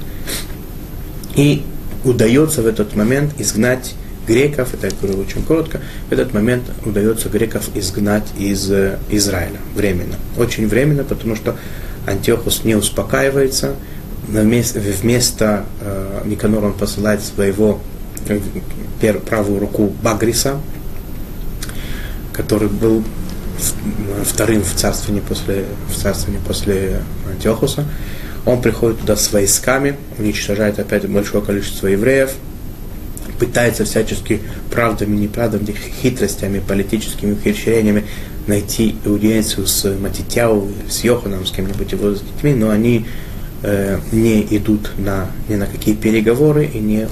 и удается в этот момент изгнать греков, это я говорю очень коротко, в этот момент удается греков изгнать из э, Израиля временно. Очень временно, потому что Антиохус не успокаивается, вместо, вместо э, Никанора он посылает своего э, правую руку Багриса, который был вторым в царствовании после, в царствовании после Антиохуса. Он приходит туда с войсками, уничтожает опять большое количество евреев, пытается всячески правдами, неправдами, хитростями, политическими ухищрениями найти аудиенцию с Матитяу, с Йоханом, с кем-нибудь его с детьми, но они э, не идут на, ни на какие переговоры и не,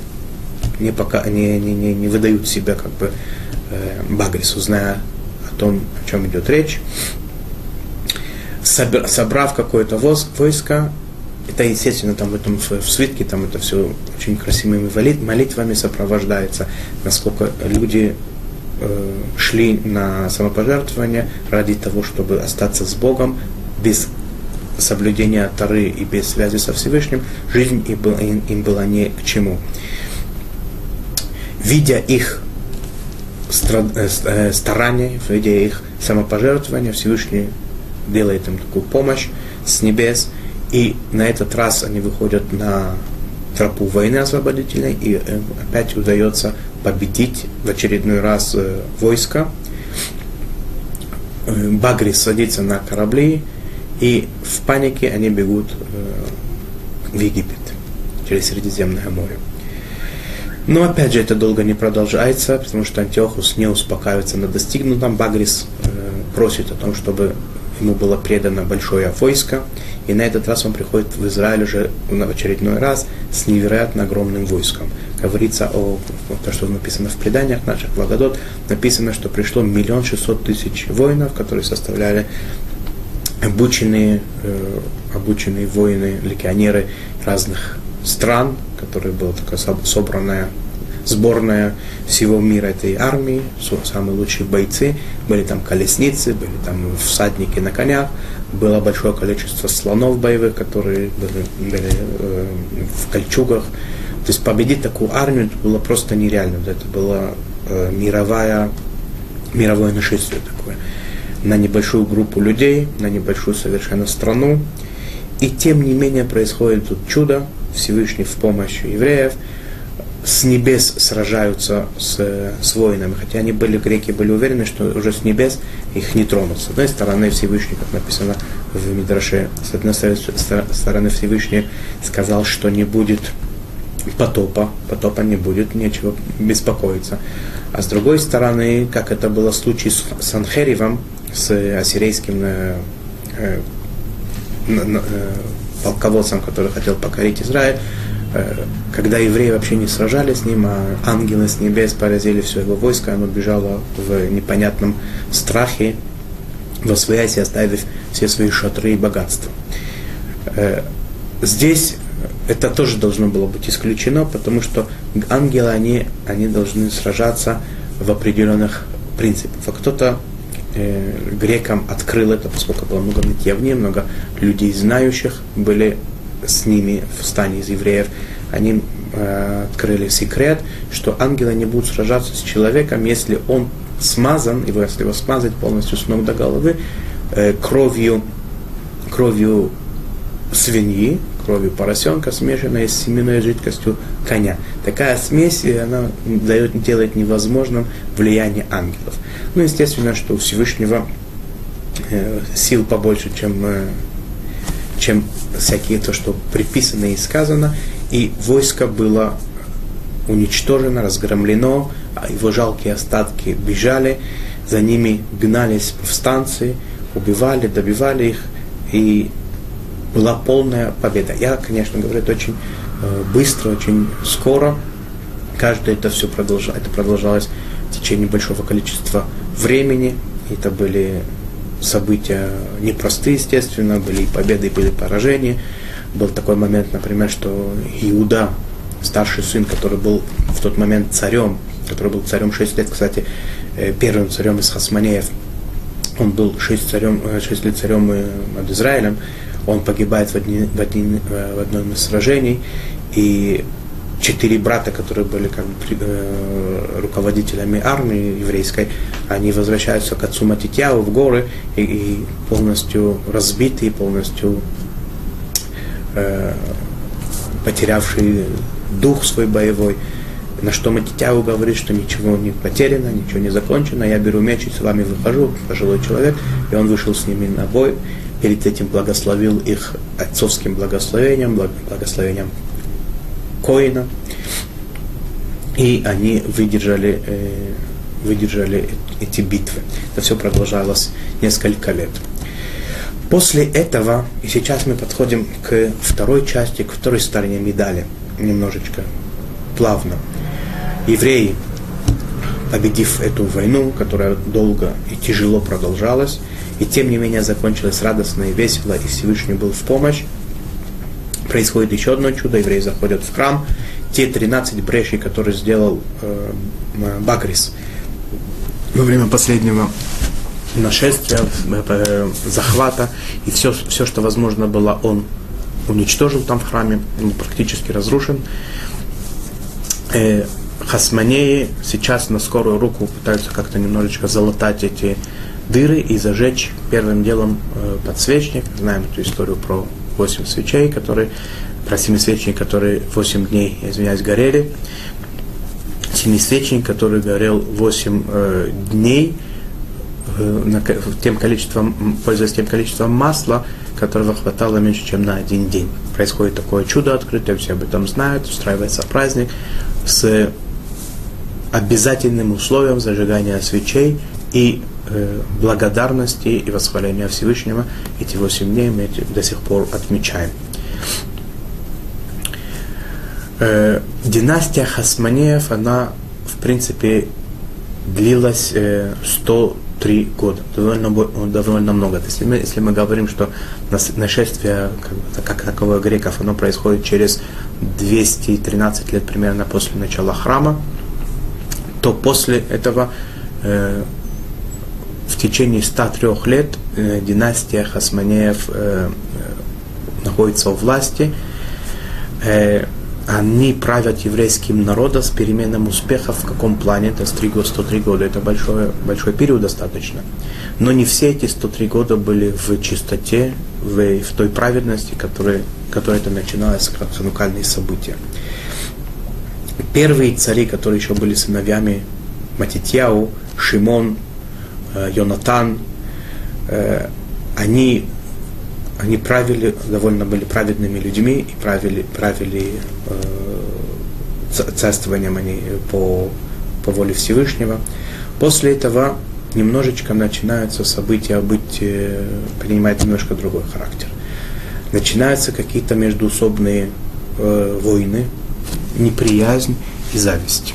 не, пока, не, не, не, не выдают себя как бы э, Багрису, зная о том, о чем идет речь. Собрав какое-то войско, это, естественно, там в этом в, свитке там это все очень красивыми молитвами сопровождается, насколько люди э, шли на самопожертвование ради того, чтобы остаться с Богом без соблюдения Тары и без связи со Всевышним, жизнь им, была, им была не к чему. Видя их э, э, старания, видя их самопожертвования, Всевышний делает им такую помощь с небес – и на этот раз они выходят на тропу войны освободительной, и э, опять удается победить в очередной раз э, войско. Э, Багрис садится на корабли, и в панике они бегут в Египет через Средиземное море. Но опять же это долго не продолжается, потому что Антиохус не успокаивается на достигнутом. Багрис просит о том, чтобы ему было предано большое войско, и на этот раз он приходит в Израиль уже в очередной раз с невероятно огромным войском. Говорится о, то, что написано в преданиях наших Благодот, написано, что пришло миллион шестьсот тысяч воинов, которые составляли обученные, э, обученные воины, легионеры разных стран, которая была такая собранная сборная всего мира этой армии, самые лучшие бойцы, были там колесницы, были там всадники на конях, было большое количество слонов боевых, которые были, были э, в кольчугах. То есть победить такую армию было просто нереально. Это было э, мировая, мировое нашествие такое на небольшую группу людей, на небольшую совершенно страну. И тем не менее происходит тут чудо, Всевышний в помощь евреев, с небес сражаются с, с воинами, хотя они были, греки были уверены, что уже с небес их не тронут. С одной стороны Всевышний, как написано в Мидраше, с одной стороны Всевышний сказал, что не будет потопа, потопа не будет, нечего беспокоиться. А с другой стороны, как это было в случае с Санхеривом, с ассирийским э, э, э, полководцем, который хотел покорить Израиль, когда евреи вообще не сражались с ним, а ангелы с небес поразили все его войско, оно бежало в непонятном страхе, во своясь, оставив все свои шатры и богатства. Э, здесь это тоже должно было быть исключено, потому что ангелы, они, они должны сражаться в определенных принципах. А кто-то э, грекам открыл это, поскольку было много нытьевни, много людей знающих были с ними в стане из евреев. Они э, открыли секрет, что ангелы не будут сражаться с человеком, если он смазан, его, если его смазать полностью с ног до головы, э, кровью, кровью свиньи, кровью поросенка, смешанной с семенной жидкостью коня. Такая смесь, она дает, делает невозможным влияние ангелов. Ну, естественно, что у Всевышнего э, сил побольше, чем, э, чем всякие то, что приписано и сказано. И войско было уничтожено, разгромлено, а его жалкие остатки бежали, за ними гнались повстанцы, убивали, добивали их, и была полная победа. Я, конечно, говорю, это очень э, быстро, очень скоро. Каждое это все продолжалось, это продолжалось в течение большого количества времени. Это были события непростые, естественно, были и победы, и были поражения. Был такой момент, например, что Иуда, старший сын, который был в тот момент царем, который был царем 6 лет, кстати, э, первым царем из Хасманеев, он был 6, царем, 6 лет царем над Израилем, он погибает в, одни, в, один, в одном из сражений, и четыре брата, которые были как бы, э, руководителями армии еврейской, они возвращаются к отцу Матитьяу в горы и, и полностью разбитые, полностью э, потерявшие дух свой боевой. На что Матитяу говорит, что ничего не потеряно, ничего не закончено, я беру меч и с вами выхожу, пожилой человек, и он вышел с ними на бой, перед этим благословил их отцовским благословением, благословением Коина, и они выдержали, э, выдержали эти битвы. Это все продолжалось несколько лет. После этого, и сейчас мы подходим к второй части, к второй стороне медали, немножечко плавно. Евреи, победив эту войну, которая долго и тяжело продолжалась, и тем не менее закончилась радостно и весело, и Всевышний был в помощь. Происходит еще одно чудо, евреи заходят в храм, те 13 брешей, которые сделал э, Бакрис во время последнего нашествия, э, захвата, и все, все, что возможно было, он уничтожил там в храме, он практически разрушен. Э, Хасманеи сейчас на скорую руку пытаются как-то немножечко залатать эти дыры и зажечь первым делом э, подсвечник. Знаем эту историю про восемь свечей, которые, про семи свечей, которые восемь дней, извиняюсь, горели. семисвечник, который горел 8 э, дней, э, тем количеством, пользуясь тем количеством масла, которого хватало меньше, чем на один день. Происходит такое чудо открытое, все об этом знают, устраивается праздник с обязательным условием зажигания свечей и благодарности и восхваления Всевышнего. Эти восемь дней мы до сих пор отмечаем. Э, династия Хасманеев, она, в принципе, длилась э, 103 года, довольно, довольно много. Если, мы, если мы говорим, что нашествие как, как таковое греков, оно происходит через 213 лет примерно после начала храма, то после этого э, в течение 103 лет э, династия Хасманеев э, находится у власти. Э, они правят еврейским народом с переменным успехом в каком плане? Это 103 года, 103 года, это большой, большой период достаточно. Но не все эти 103 года были в чистоте, в, в той праведности, которая, которая это начиналось как ханукальные события. Первые цари, которые еще были сыновьями Матитьяу, Шимон, Йонатан, э, они они правили, довольно были праведными людьми и правили, правили э, царствованием они по, по воле Всевышнего. После этого немножечко начинаются события быть, э, принимает немножко другой характер. Начинаются какие-то междуусобные э, войны, неприязнь и зависть.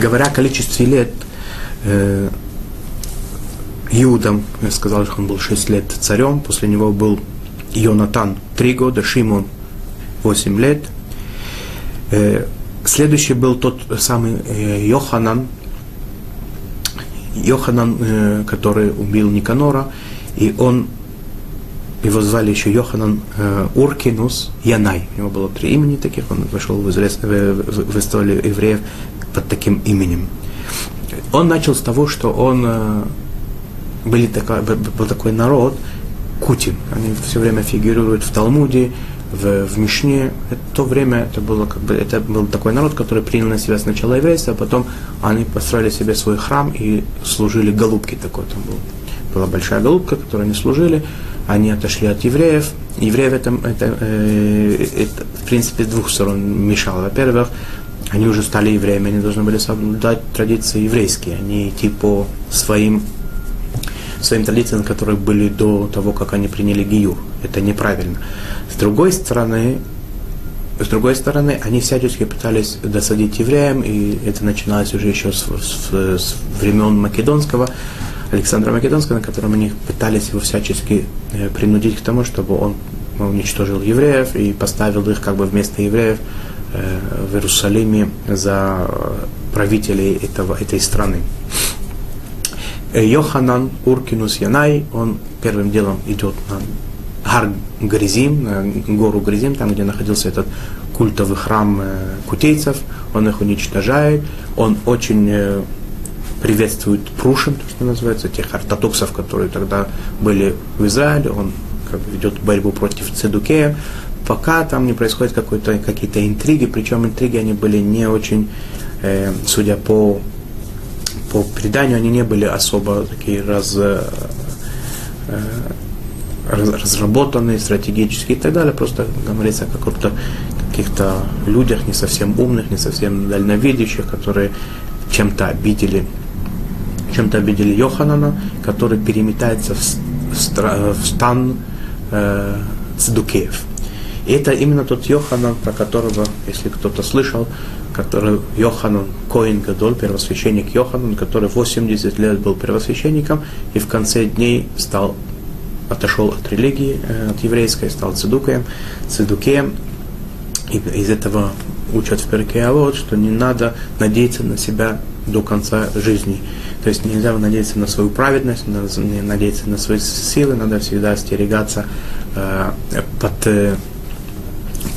Говоря о количестве лет, э, Иудам, я сказал, что он был 6 лет царем, после него был Йонатан 3 года, Шимон 8 лет. Э, следующий был тот самый э, Йоханан, Йоханан, э, который убил Никанора, и он его звали еще Йоханан э, Уркинус Янай. У него было три имени таких, он вошел в, изрез, в, в, в историю евреев под таким именем. Он начал с того, что он э, были такой, был такой народ, Кутин. Они все время фигурируют в Талмуде, в, в Мишне. Это, то время это было как бы это был такой народ, который принял на себя сначала еврейство, а потом они построили себе свой храм и служили голубки такой там был. Была большая голубка, которую они служили. Они отошли от евреев. Евреев это, это, э, это в принципе с двух сторон мешало. Во-первых, они уже стали евреями, они должны были соблюдать традиции еврейские, они идти по своим, своим традициям, которые были до того, как они приняли Гиюр. Это неправильно. С другой стороны, с другой стороны, они всячески пытались досадить евреям, и это начиналось уже еще с, с, с времен Македонского, Александра Македонского, на котором они пытались его всячески э, принудить к тому, чтобы он уничтожил евреев и поставил их как бы вместо евреев Э, в Иерусалиме за правителей этого, этой страны. Э, Йоханан Уркинус Янай, он первым делом идет на Гар Гризим, на гору Гризим, там, где находился этот культовый храм э, кутейцев, он их уничтожает, он очень приветствует прушин, то, что называется, тех ортодоксов, которые тогда были в Израиле, он как бы ведет борьбу против Цедукея, пока там не происходят какие-то интриги, причем интриги они были не очень, э, судя по, по преданию, они не были особо такие раз, э, раз, разработанные, стратегические и так далее, просто говорится о каких-то каких-то людях не совсем умных, не совсем дальновидящих, которые чем-то обидели чем-то обидели Йоханана, который переметается в, в, в стан э, Цдукеев. И это именно тот Йоханан, про которого, если кто-то слышал, который Йоханан Коин Гадоль, первосвященник Йоханан, который 80 лет был первосвященником и в конце дней стал, отошел от религии, э, от еврейской, стал цедукаем, цедукеем. И из этого учат в Перке а вот, что не надо надеяться на себя до конца жизни. То есть нельзя надеяться на свою праведность, не надеяться на свои силы, надо всегда остерегаться э, под э,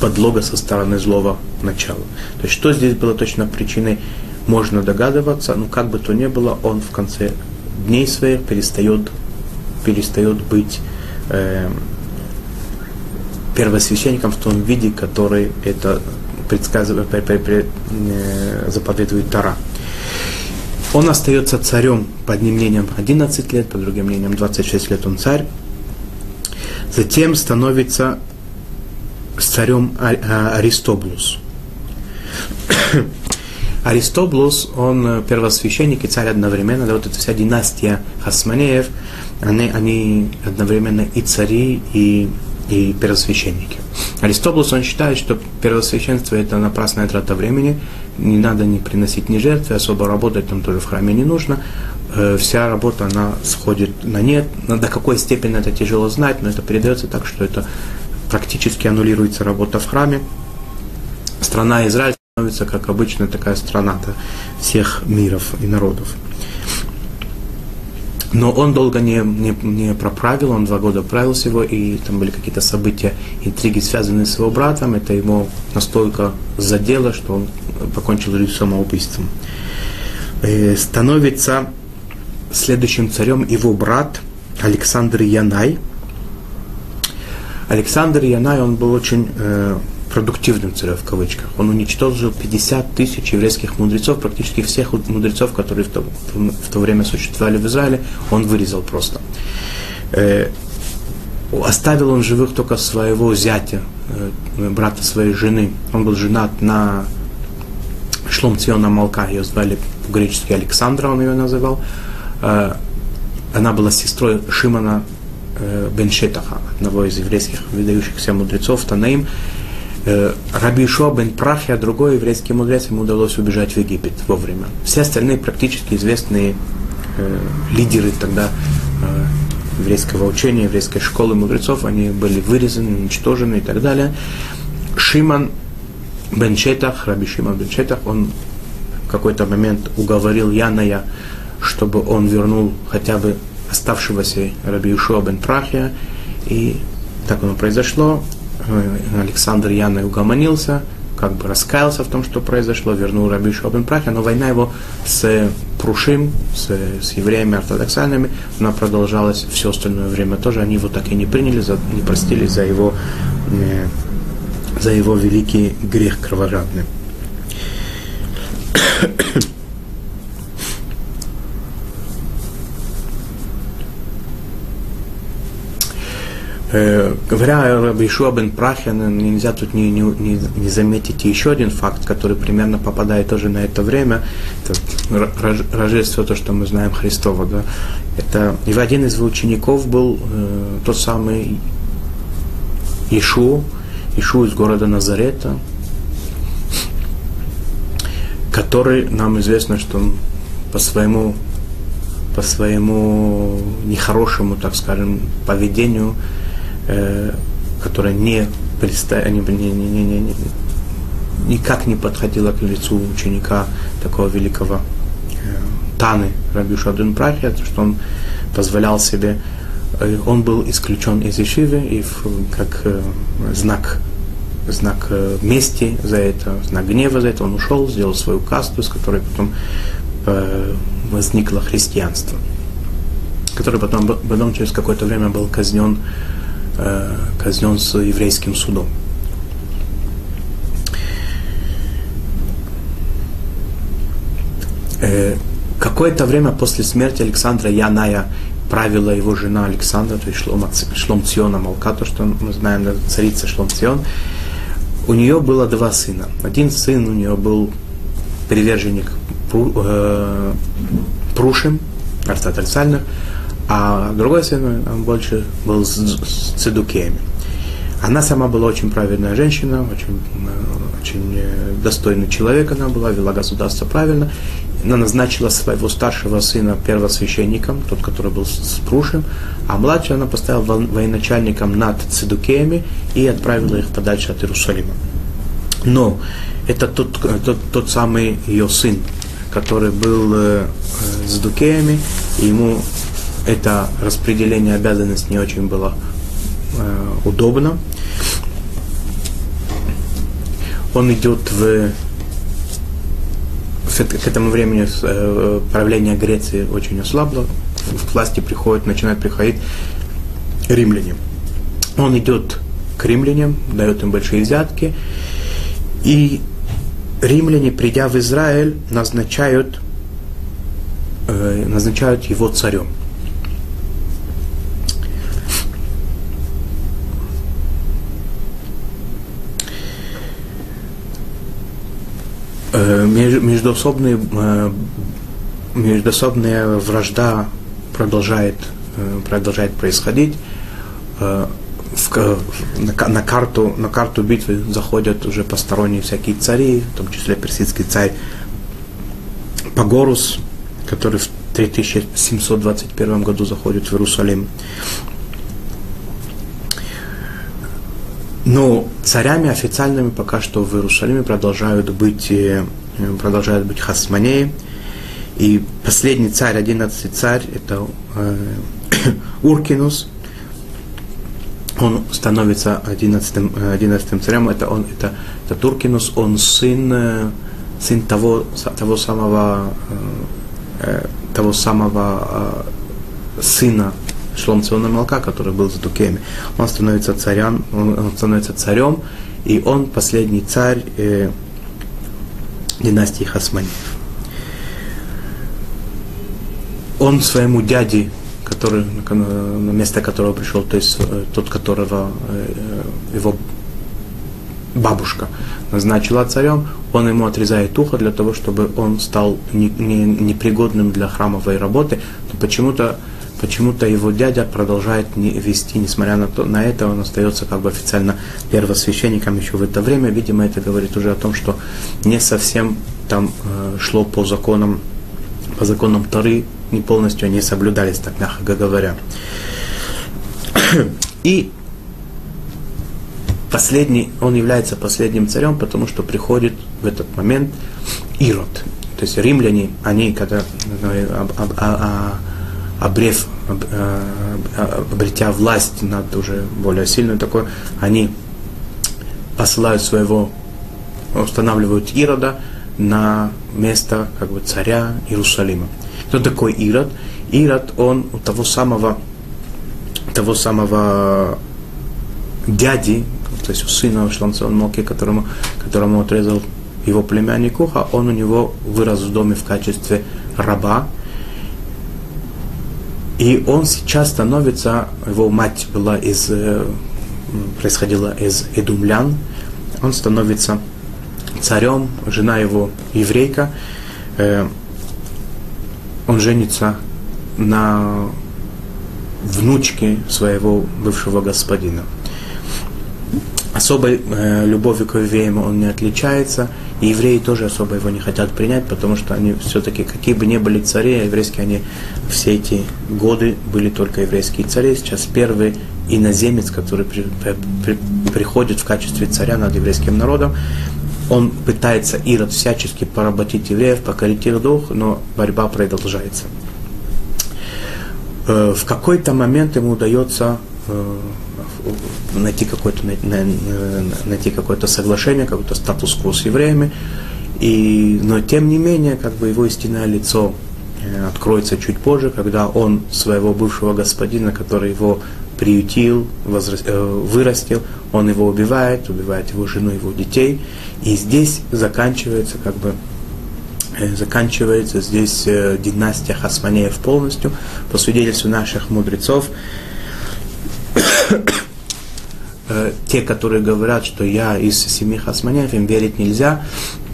подлога со стороны злого начала. То есть что здесь было точно причиной, можно догадываться, но как бы то ни было, он в конце дней своих перестает, перестает быть э, первосвященником в том виде, который это предсказывает, э, заповедует Тара. Он остается царем по одним мнениям 11 лет, по другим мнениям 26 лет он царь. Затем становится царем а, Аристоблус. Аристоблус, он первосвященник и царь одновременно, да, вот эта вся династия Хасманеев, они, они одновременно и цари, и, и первосвященники. Аристоблус, он считает, что первосвященство это напрасная трата времени, не надо не приносить ни жертвы, особо работать там тоже в храме не нужно. Э, вся работа, она сходит на нет. До какой степени это тяжело знать, но это передается так, что это практически аннулируется работа в храме. Страна Израиль становится, как обычно, такая страна всех миров и народов. Но он долго не, не, не проправил, он два года правил всего, и там были какие-то события, интриги, связанные с его братом. Это ему настолько задело, что он покончил жизнь самоубийством. И э, становится следующим царем его брат Александр Янай. Александр Янай, он был очень э, продуктивным царем в кавычках. Он уничтожил 50 тысяч еврейских мудрецов, практически всех мудрецов, которые в то, в то время существовали в Израиле, он вырезал просто. Э, оставил он живых только своего зятя, э, брата своей жены. Он был женат на Шломциона Малка, ее звали по-гречески Александра, он ее называл. Э, она была сестрой Шимона э, Беншетаха, одного из еврейских выдающихся мудрецов, Танаим. Э, Раби Ишуа бен Прахия, другой еврейский мудрец, ему удалось убежать в Египет вовремя. Все остальные практически известные э, лидеры тогда э, еврейского учения, еврейской школы мудрецов, они были вырезаны, уничтожены и так далее. Шиман бен Четах, Раби Шиман бен Четах, он в какой-то момент уговорил Яная, чтобы он вернул хотя бы оставшегося Раби Ишуа бен Прахия, и так оно произошло. Э, Александр Яна угомонился, как бы раскаялся в том, что произошло, вернул Раби Шобен Праха, но война его с Прушим, с, с евреями ортодоксальными, она продолжалась все остальное время тоже. Они его так и не приняли, за, не простили за его, э, за его великий грех кровожадный. Э, говоря о Ишуа бен Прахин, нельзя тут не, не, не, не заметить еще один факт, который примерно попадает тоже на это время. Это рождество, то, что мы знаем Христова. Да? Это и один из учеников был э, тот самый Ишу, Ишу из города Назарета, который нам известно, что он по своему по своему нехорошему, так скажем, поведению э, которая не, приста... не, не, не, не, не, никак не подходила к лицу ученика такого великого э, Таны Раби Шадун Прахия, что он позволял себе, э, он был исключен из Ишивы и в, как э, знак знак э, мести за это, знак гнева за это, он ушел, сделал свою касту, с которой потом э, возникло христианство, который потом, потом через какое-то время был казнен казнен с еврейским судом. Э, какое-то время после смерти Александра Яная правила его жена Александра, то есть Шлом, Шломциона Малка, то, что мы знаем, царица Шломцион. У нее было два сына. Один сын у нее был приверженник э, Прушим, ортодоксальных, а другой сын, он больше был с, с цедукеями. Она сама была очень правильная женщина, очень, очень достойный человек она была, вела государство правильно. Она назначила своего старшего сына первосвященником, тот, который был с Прушем, а младшего она поставила военачальником над цедукеями и отправила их подальше от Иерусалима. Но это тот, тот, тот самый ее сын, который был э, с дукеями, и ему это распределение обязанностей не очень было э, удобно. Он идет в, к этому времени э, правление Греции очень ослабло, в власти приходит, начинает приходить римлянам. Он идет к римлянам, дает им большие взятки, и римляне, придя в Израиль, назначают, э, назначают его царем. Междуособные, э, междуособная вражда продолжает, э, продолжает происходить. В, на, на, карту, на карту битвы заходят уже посторонние всякие цари, в том числе персидский царь Пагорус, который в 3721 году заходит в Иерусалим. Но царями официальными пока что в Иерусалиме продолжают быть, э, продолжают быть хасманеи. И последний царь, одиннадцатый царь, это э, Уркинус. Он становится одиннадцатым, одиннадцатым царем. Это, он, это, это Туркинус, он сын, э, сын того, того самого, того самого сына Шломциона Малка, который был за Дукеми. Он становится царем, он становится царем, и он последний царь э, династии Хасманиев. Он своему дяде, который, на место которого пришел, то есть э, тот, которого э, его бабушка назначила царем, он ему отрезает ухо для того, чтобы он стал непригодным для храмовой работы. Но почему-то почему-то его дядя продолжает не вести, несмотря на, то, на это, он остается как бы официально первосвященником еще в это время. Видимо, это говорит уже о том, что не совсем там э, шло по законам, по законам Тары, не полностью они соблюдались, так мягко говоря. И последний, он является последним царем, потому что приходит в этот момент Ирод. То есть римляне, они, когда ну, обрев, э, обретя власть над уже более сильной такой, они посылают своего, устанавливают Ирода на место как бы, царя Иерусалима. Кто такой Ирод? Ирод, он у того самого, того самого дяди, то есть у сына Шланцон Моки, которому, которому отрезал его племянник ухо, он у него вырос в доме в качестве раба, и он сейчас становится, его мать была из, э, происходила из Эдумлян, он становится царем, жена его еврейка, э, он женится на внучке своего бывшего господина. Особой э, любовью к евреям он не отличается – и евреи тоже особо его не хотят принять, потому что они все-таки, какие бы ни были цари, а еврейские, они все эти годы были только еврейские цари. Сейчас первый иноземец, который при, при, приходит в качестве царя над еврейским народом, он пытается Ирод всячески поработить евреев, покорить их дух, но борьба продолжается. Э, в какой-то момент ему удается э, найти какое-то, найти какое-то соглашение, какой-то статус-кво с евреями. И, но тем не менее, как бы его истинное лицо э, откроется чуть позже, когда он своего бывшего господина, который его приютил, возраст, э, вырастил, он его убивает, убивает его жену, его детей. И здесь заканчивается как бы э, заканчивается здесь династия Хасманеев полностью. По свидетельству наших мудрецов, э, те, которые говорят, что я из семи хасманеев, им верить нельзя,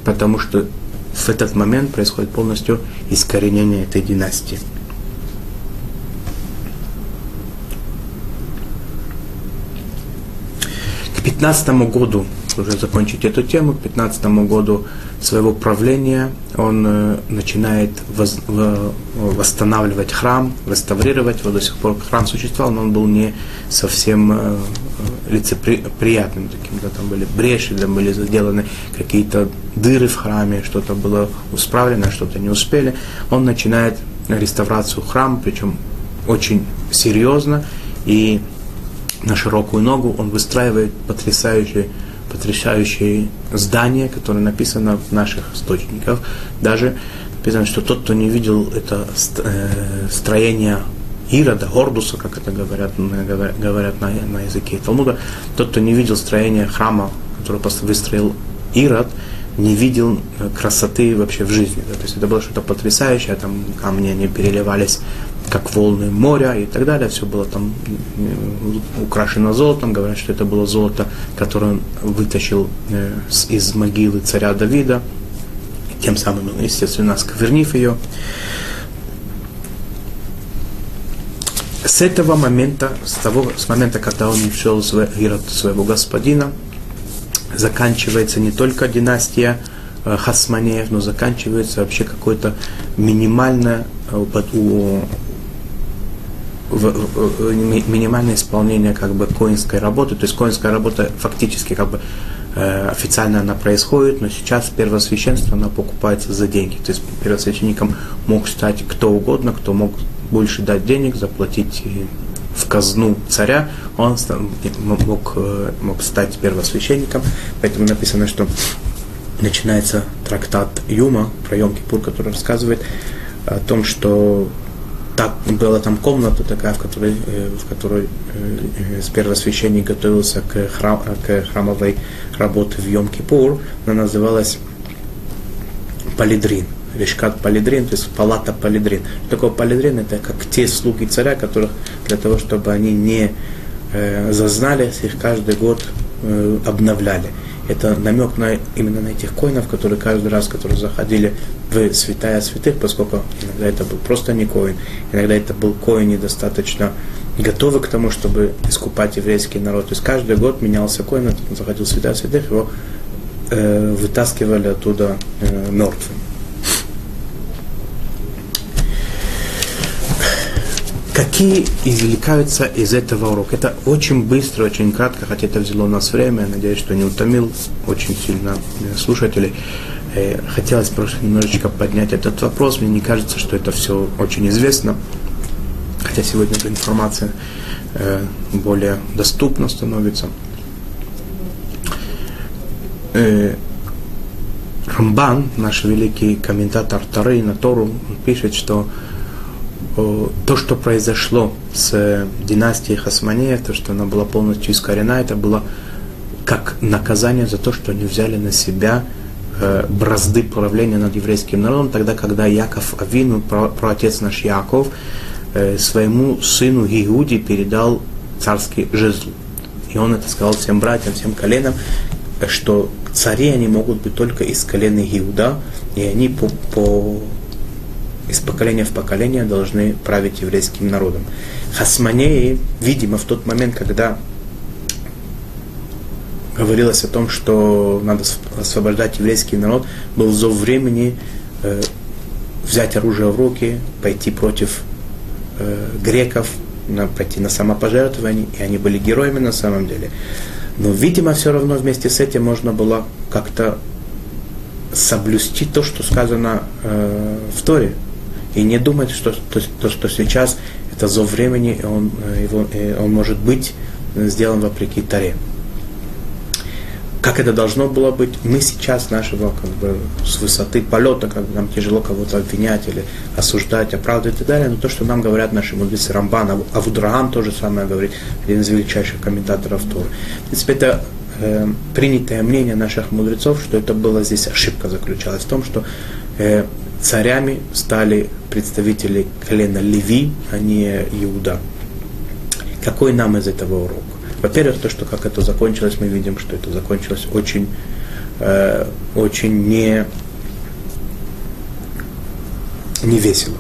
потому что в этот момент происходит полностью искоренение этой династии. К 15 году, уже закончить эту тему, к 15 году своего правления он э, начинает воз, в, восстанавливать храм, реставрировать его. До сих пор храм существовал, но он был не совсем э, лицеприятным таким. Да, там были бреши, там были сделаны какие-то дыры в храме, что-то было исправлено, что-то не успели. Он начинает реставрацию храма, причем очень серьезно и на широкую ногу он выстраивает потрясающие потрясающее здание, которое написано в наших источниках. Даже написано, что тот, кто не видел это э, строение Ирода, Гордуса, как это говорят, говорят на, на языке Талмуда, тот, кто не видел строения храма, который выстроил Ирод, не видел э, красоты вообще в жизни. Да? То есть это было что-то потрясающее, там камни они переливались как волны моря и так далее. Все было там украшено золотом. Говорят, что это было золото, которое он вытащил э, из могилы царя Давида, тем самым, естественно, сквернив ее. С этого момента, с того, с момента, когда он ушел своего господина, заканчивается не только династия э, Хасманеев, но заканчивается вообще какое-то минимальное э, у, минимальное исполнение как бы коинской работы. То есть коинская работа фактически как бы э, официально она происходит, но сейчас первосвященство она покупается за деньги. То есть первосвященником мог стать кто угодно, кто мог больше дать денег, заплатить в казну царя, он мог, э, мог стать первосвященником. Поэтому написано, что начинается трактат Юма про Йом-Кипур, который рассказывает о том, что так, была там комната такая, в которой, э, в которой э, первосвященник готовился к, храм, к храмовой работе в Йом-Кипур. Она называлась Палидрин. Решкат Палидрин, то есть палата Палидрин. Что такое Палидрин? Это как те слуги царя, которых для того, чтобы они не э, зазнались, их каждый год э, обновляли. Это намек на, именно на этих коинов, которые каждый раз, которые заходили в святая святых, поскольку иногда это был просто не коин, иногда это был коин недостаточно готовый к тому, чтобы искупать еврейский народ. То есть каждый год менялся коин, заходил в святая святых, его э, вытаскивали оттуда э, мертвым. Какие извлекаются из этого урока? Это очень быстро, очень кратко, хотя это взяло у нас время. Надеюсь, что не утомил очень сильно э, слушателей. Э, хотелось просто немножечко поднять этот вопрос. Мне не кажется, что это все очень известно. Хотя сегодня эта информация э, более доступна становится. Рамбан, наш великий комментатор Тары на Тору, пишет, что то, что произошло с династией Хасманеев, то, что она была полностью искорена, это было как наказание за то, что они взяли на себя э, бразды правления над еврейским народом, тогда, когда Яков Авину, про, отец наш Яков, э, своему сыну Иуде передал царский жезл. И он это сказал всем братьям, всем коленам, что цари они могут быть только из колена Иуда, и они по, по из поколения в поколение должны править еврейским народом. Хасманеи, видимо, в тот момент, когда говорилось о том, что надо освобождать еврейский народ, был зов времени э, взять оружие в руки, пойти против э, греков, на, пойти на самопожертвование, и они были героями на самом деле. Но, видимо, все равно вместе с этим можно было как-то соблюсти то, что сказано э, в Торе, и не думать, что то, то, что сейчас это зов времени, и он, э, его, и он может быть сделан вопреки Таре. Как это должно было быть, мы сейчас нашего как бы, с высоты полета, как бы нам тяжело кого-то обвинять или осуждать, оправдывать и так далее, но то, что нам говорят наши мудрецы Рамбан, Авудрагам тоже самое говорит, один из величайших комментаторов Торы. В принципе, это э, принятое мнение наших мудрецов, что это была здесь ошибка заключалась в том, что э, царями стали представители колена Леви, а не Иуда. Какой нам из этого урок? Во-первых, то, что как это закончилось, мы видим, что это закончилось очень, э, очень не, не весело.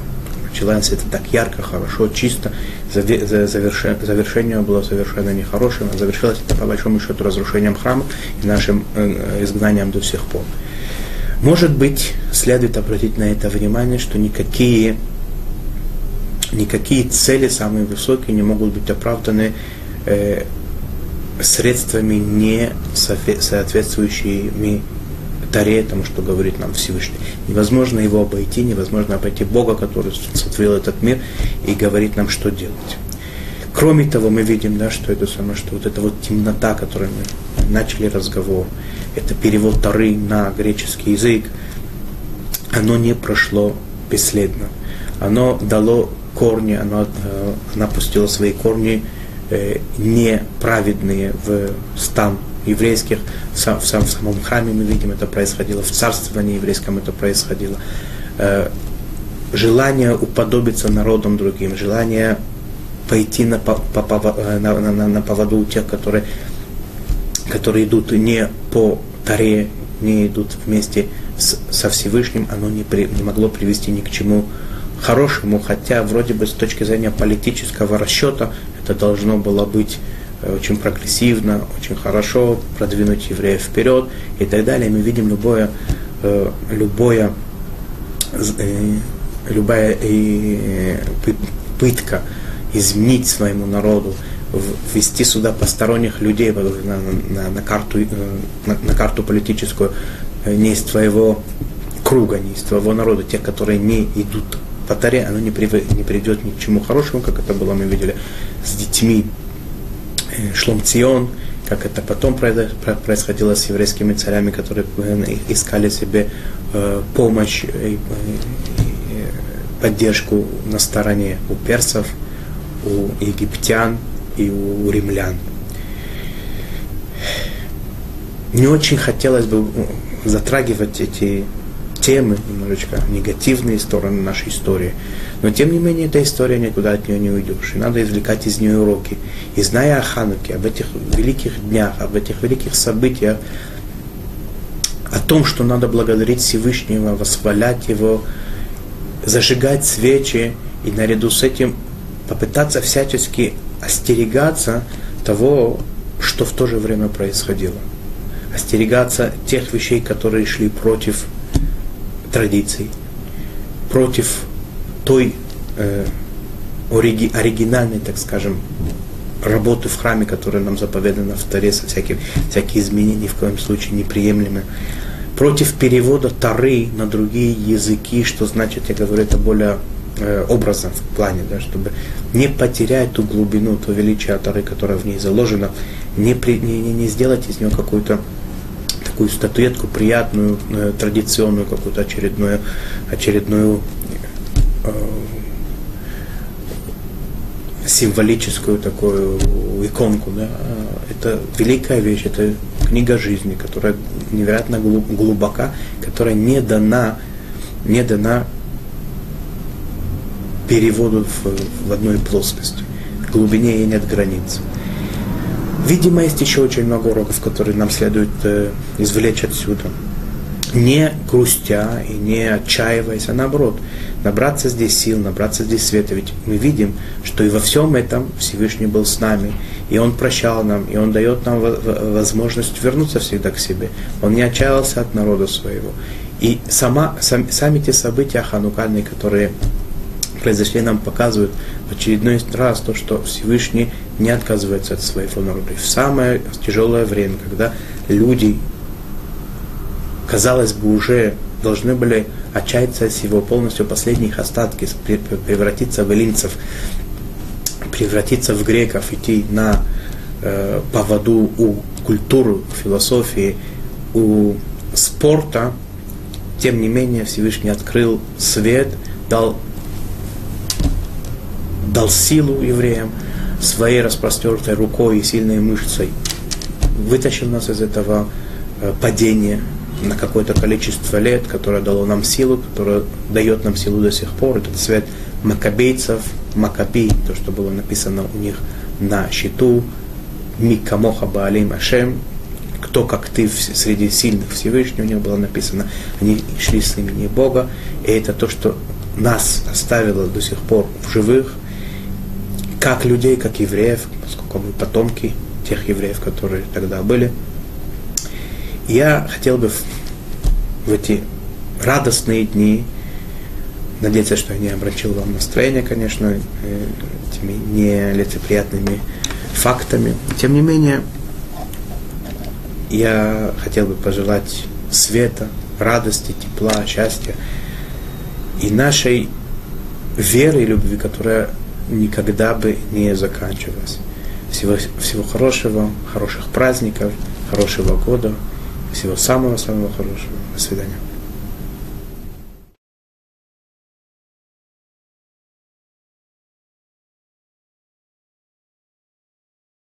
Началось это так ярко, хорошо, чисто. Завершение было совершенно нехорошим, а завершилось это по большому счету разрушением храма и нашим э, изгнанием до сих пор. Может быть, следует обратить на это внимание, что никакие, никакие цели самые высокие не могут быть оправданы э, средствами, не соответствующими Таре, тому, что говорит нам Всевышний. Невозможно его обойти, невозможно обойти Бога, который сотворил этот мир и говорит нам, что делать. Кроме того, мы видим, да, что это самое, что вот эта вот темнота, которой мы начали разговор, это перевод Тары на греческий язык, оно не прошло бесследно. Оно дало корни, она, э, она пустила свои корни э, неправедные в стан еврейских, в, сам, в самом храме мы видим это происходило, в царствовании еврейском это происходило. Э, желание уподобиться народам другим, желание пойти на, по, по, на, на, на поводу у тех, которые, которые идут не по Таре, не идут вместе с, со Всевышним, оно не, при, не могло привести ни к чему хорошему, хотя вроде бы с точки зрения политического расчета это должно было быть э, очень прогрессивно, очень хорошо продвинуть евреев вперед и так далее. Мы видим любое, э, любое, э, любая пытка изменить своему народу, ввести сюда посторонних людей на, на, на, карту, э, на, на карту политическую э, не из твоего круга, не из твоего народа, тех, которые не идут по таре, оно не, прив, не приведет ни к чему хорошему, как это было, мы видели, с детьми э, Шломцион, как это потом происходило с еврейскими царями, которые искали себе помощь и поддержку на стороне у персов, у египтян и у римлян. Не очень хотелось бы затрагивать эти темы, немножечко негативные стороны нашей истории. Но тем не менее, эта история никуда от нее не уйдешь. И надо извлекать из нее уроки. И зная о Хануке, об этих великих днях, об этих великих событиях, о том, что надо благодарить Всевышнего, восхвалять Его, зажигать свечи и наряду с этим попытаться всячески остерегаться того, что в то же время происходило. Остерегаться тех вещей, которые шли против традиций, против той э, ориги, оригинальной, так скажем, работы в храме, которая нам заповедана в Таре, со всяким, всякие изменения ни в коем случае неприемлемы. Против перевода Тары на другие языки, что значит, я говорю это более образом в плане, да, чтобы не потерять ту глубину, то величие Тары, которое в ней заложено, не, при, не, не, не сделать из нее какую-то такую статуэтку приятную, э, традиционную, какую-то очередную, очередную э, символическую такую иконку. Да. Это великая вещь, это книга жизни, которая невероятно глубока, которая не дана, не дана переводу в, в одной плоскости. В глубине ей нет границ. Видимо, есть еще очень много уроков, которые нам следует э, извлечь отсюда. Не грустя и не отчаиваясь, а наоборот, набраться здесь сил, набраться здесь света. Ведь мы видим, что и во всем этом Всевышний был с нами, и Он прощал нам, и Он дает нам возможность вернуться всегда к себе. Он не отчаялся от народа своего. И сама, сам, сами те события ханукальные, которые произошли, нам показывают в очередной раз то, что Всевышний не отказывается от своего народа. И в самое тяжелое время, когда люди, казалось бы, уже должны были отчаяться от его полностью последних остатки, превратиться в эллинцев, превратиться в греков, идти на э, поводу у культуры, философии, у спорта, тем не менее Всевышний открыл свет, дал дал силу евреям своей распростертой рукой и сильной мышцей, вытащил нас из этого э, падения на какое-то количество лет, которое дало нам силу, которое дает нам силу до сих пор. Этот цвет макабейцев, макаби, то, что было написано у них на щиту, Микамоха Баалим Ашем, кто как ты среди сильных Всевышнего, у них было написано, они шли с имени Бога, и это то, что нас оставило до сих пор в живых, как людей, как евреев, поскольку мы потомки тех евреев, которые тогда были. Я хотел бы в, эти радостные дни, надеяться, что я не обращил вам настроение, конечно, э, этими нелицеприятными фактами. Тем не менее, я хотел бы пожелать света, радости, тепла, счастья и нашей веры и любви, которая никогда бы не заканчивалась. Всего, всего хорошего, хороших праздников, хорошего года, всего самого-самого хорошего. До свидания.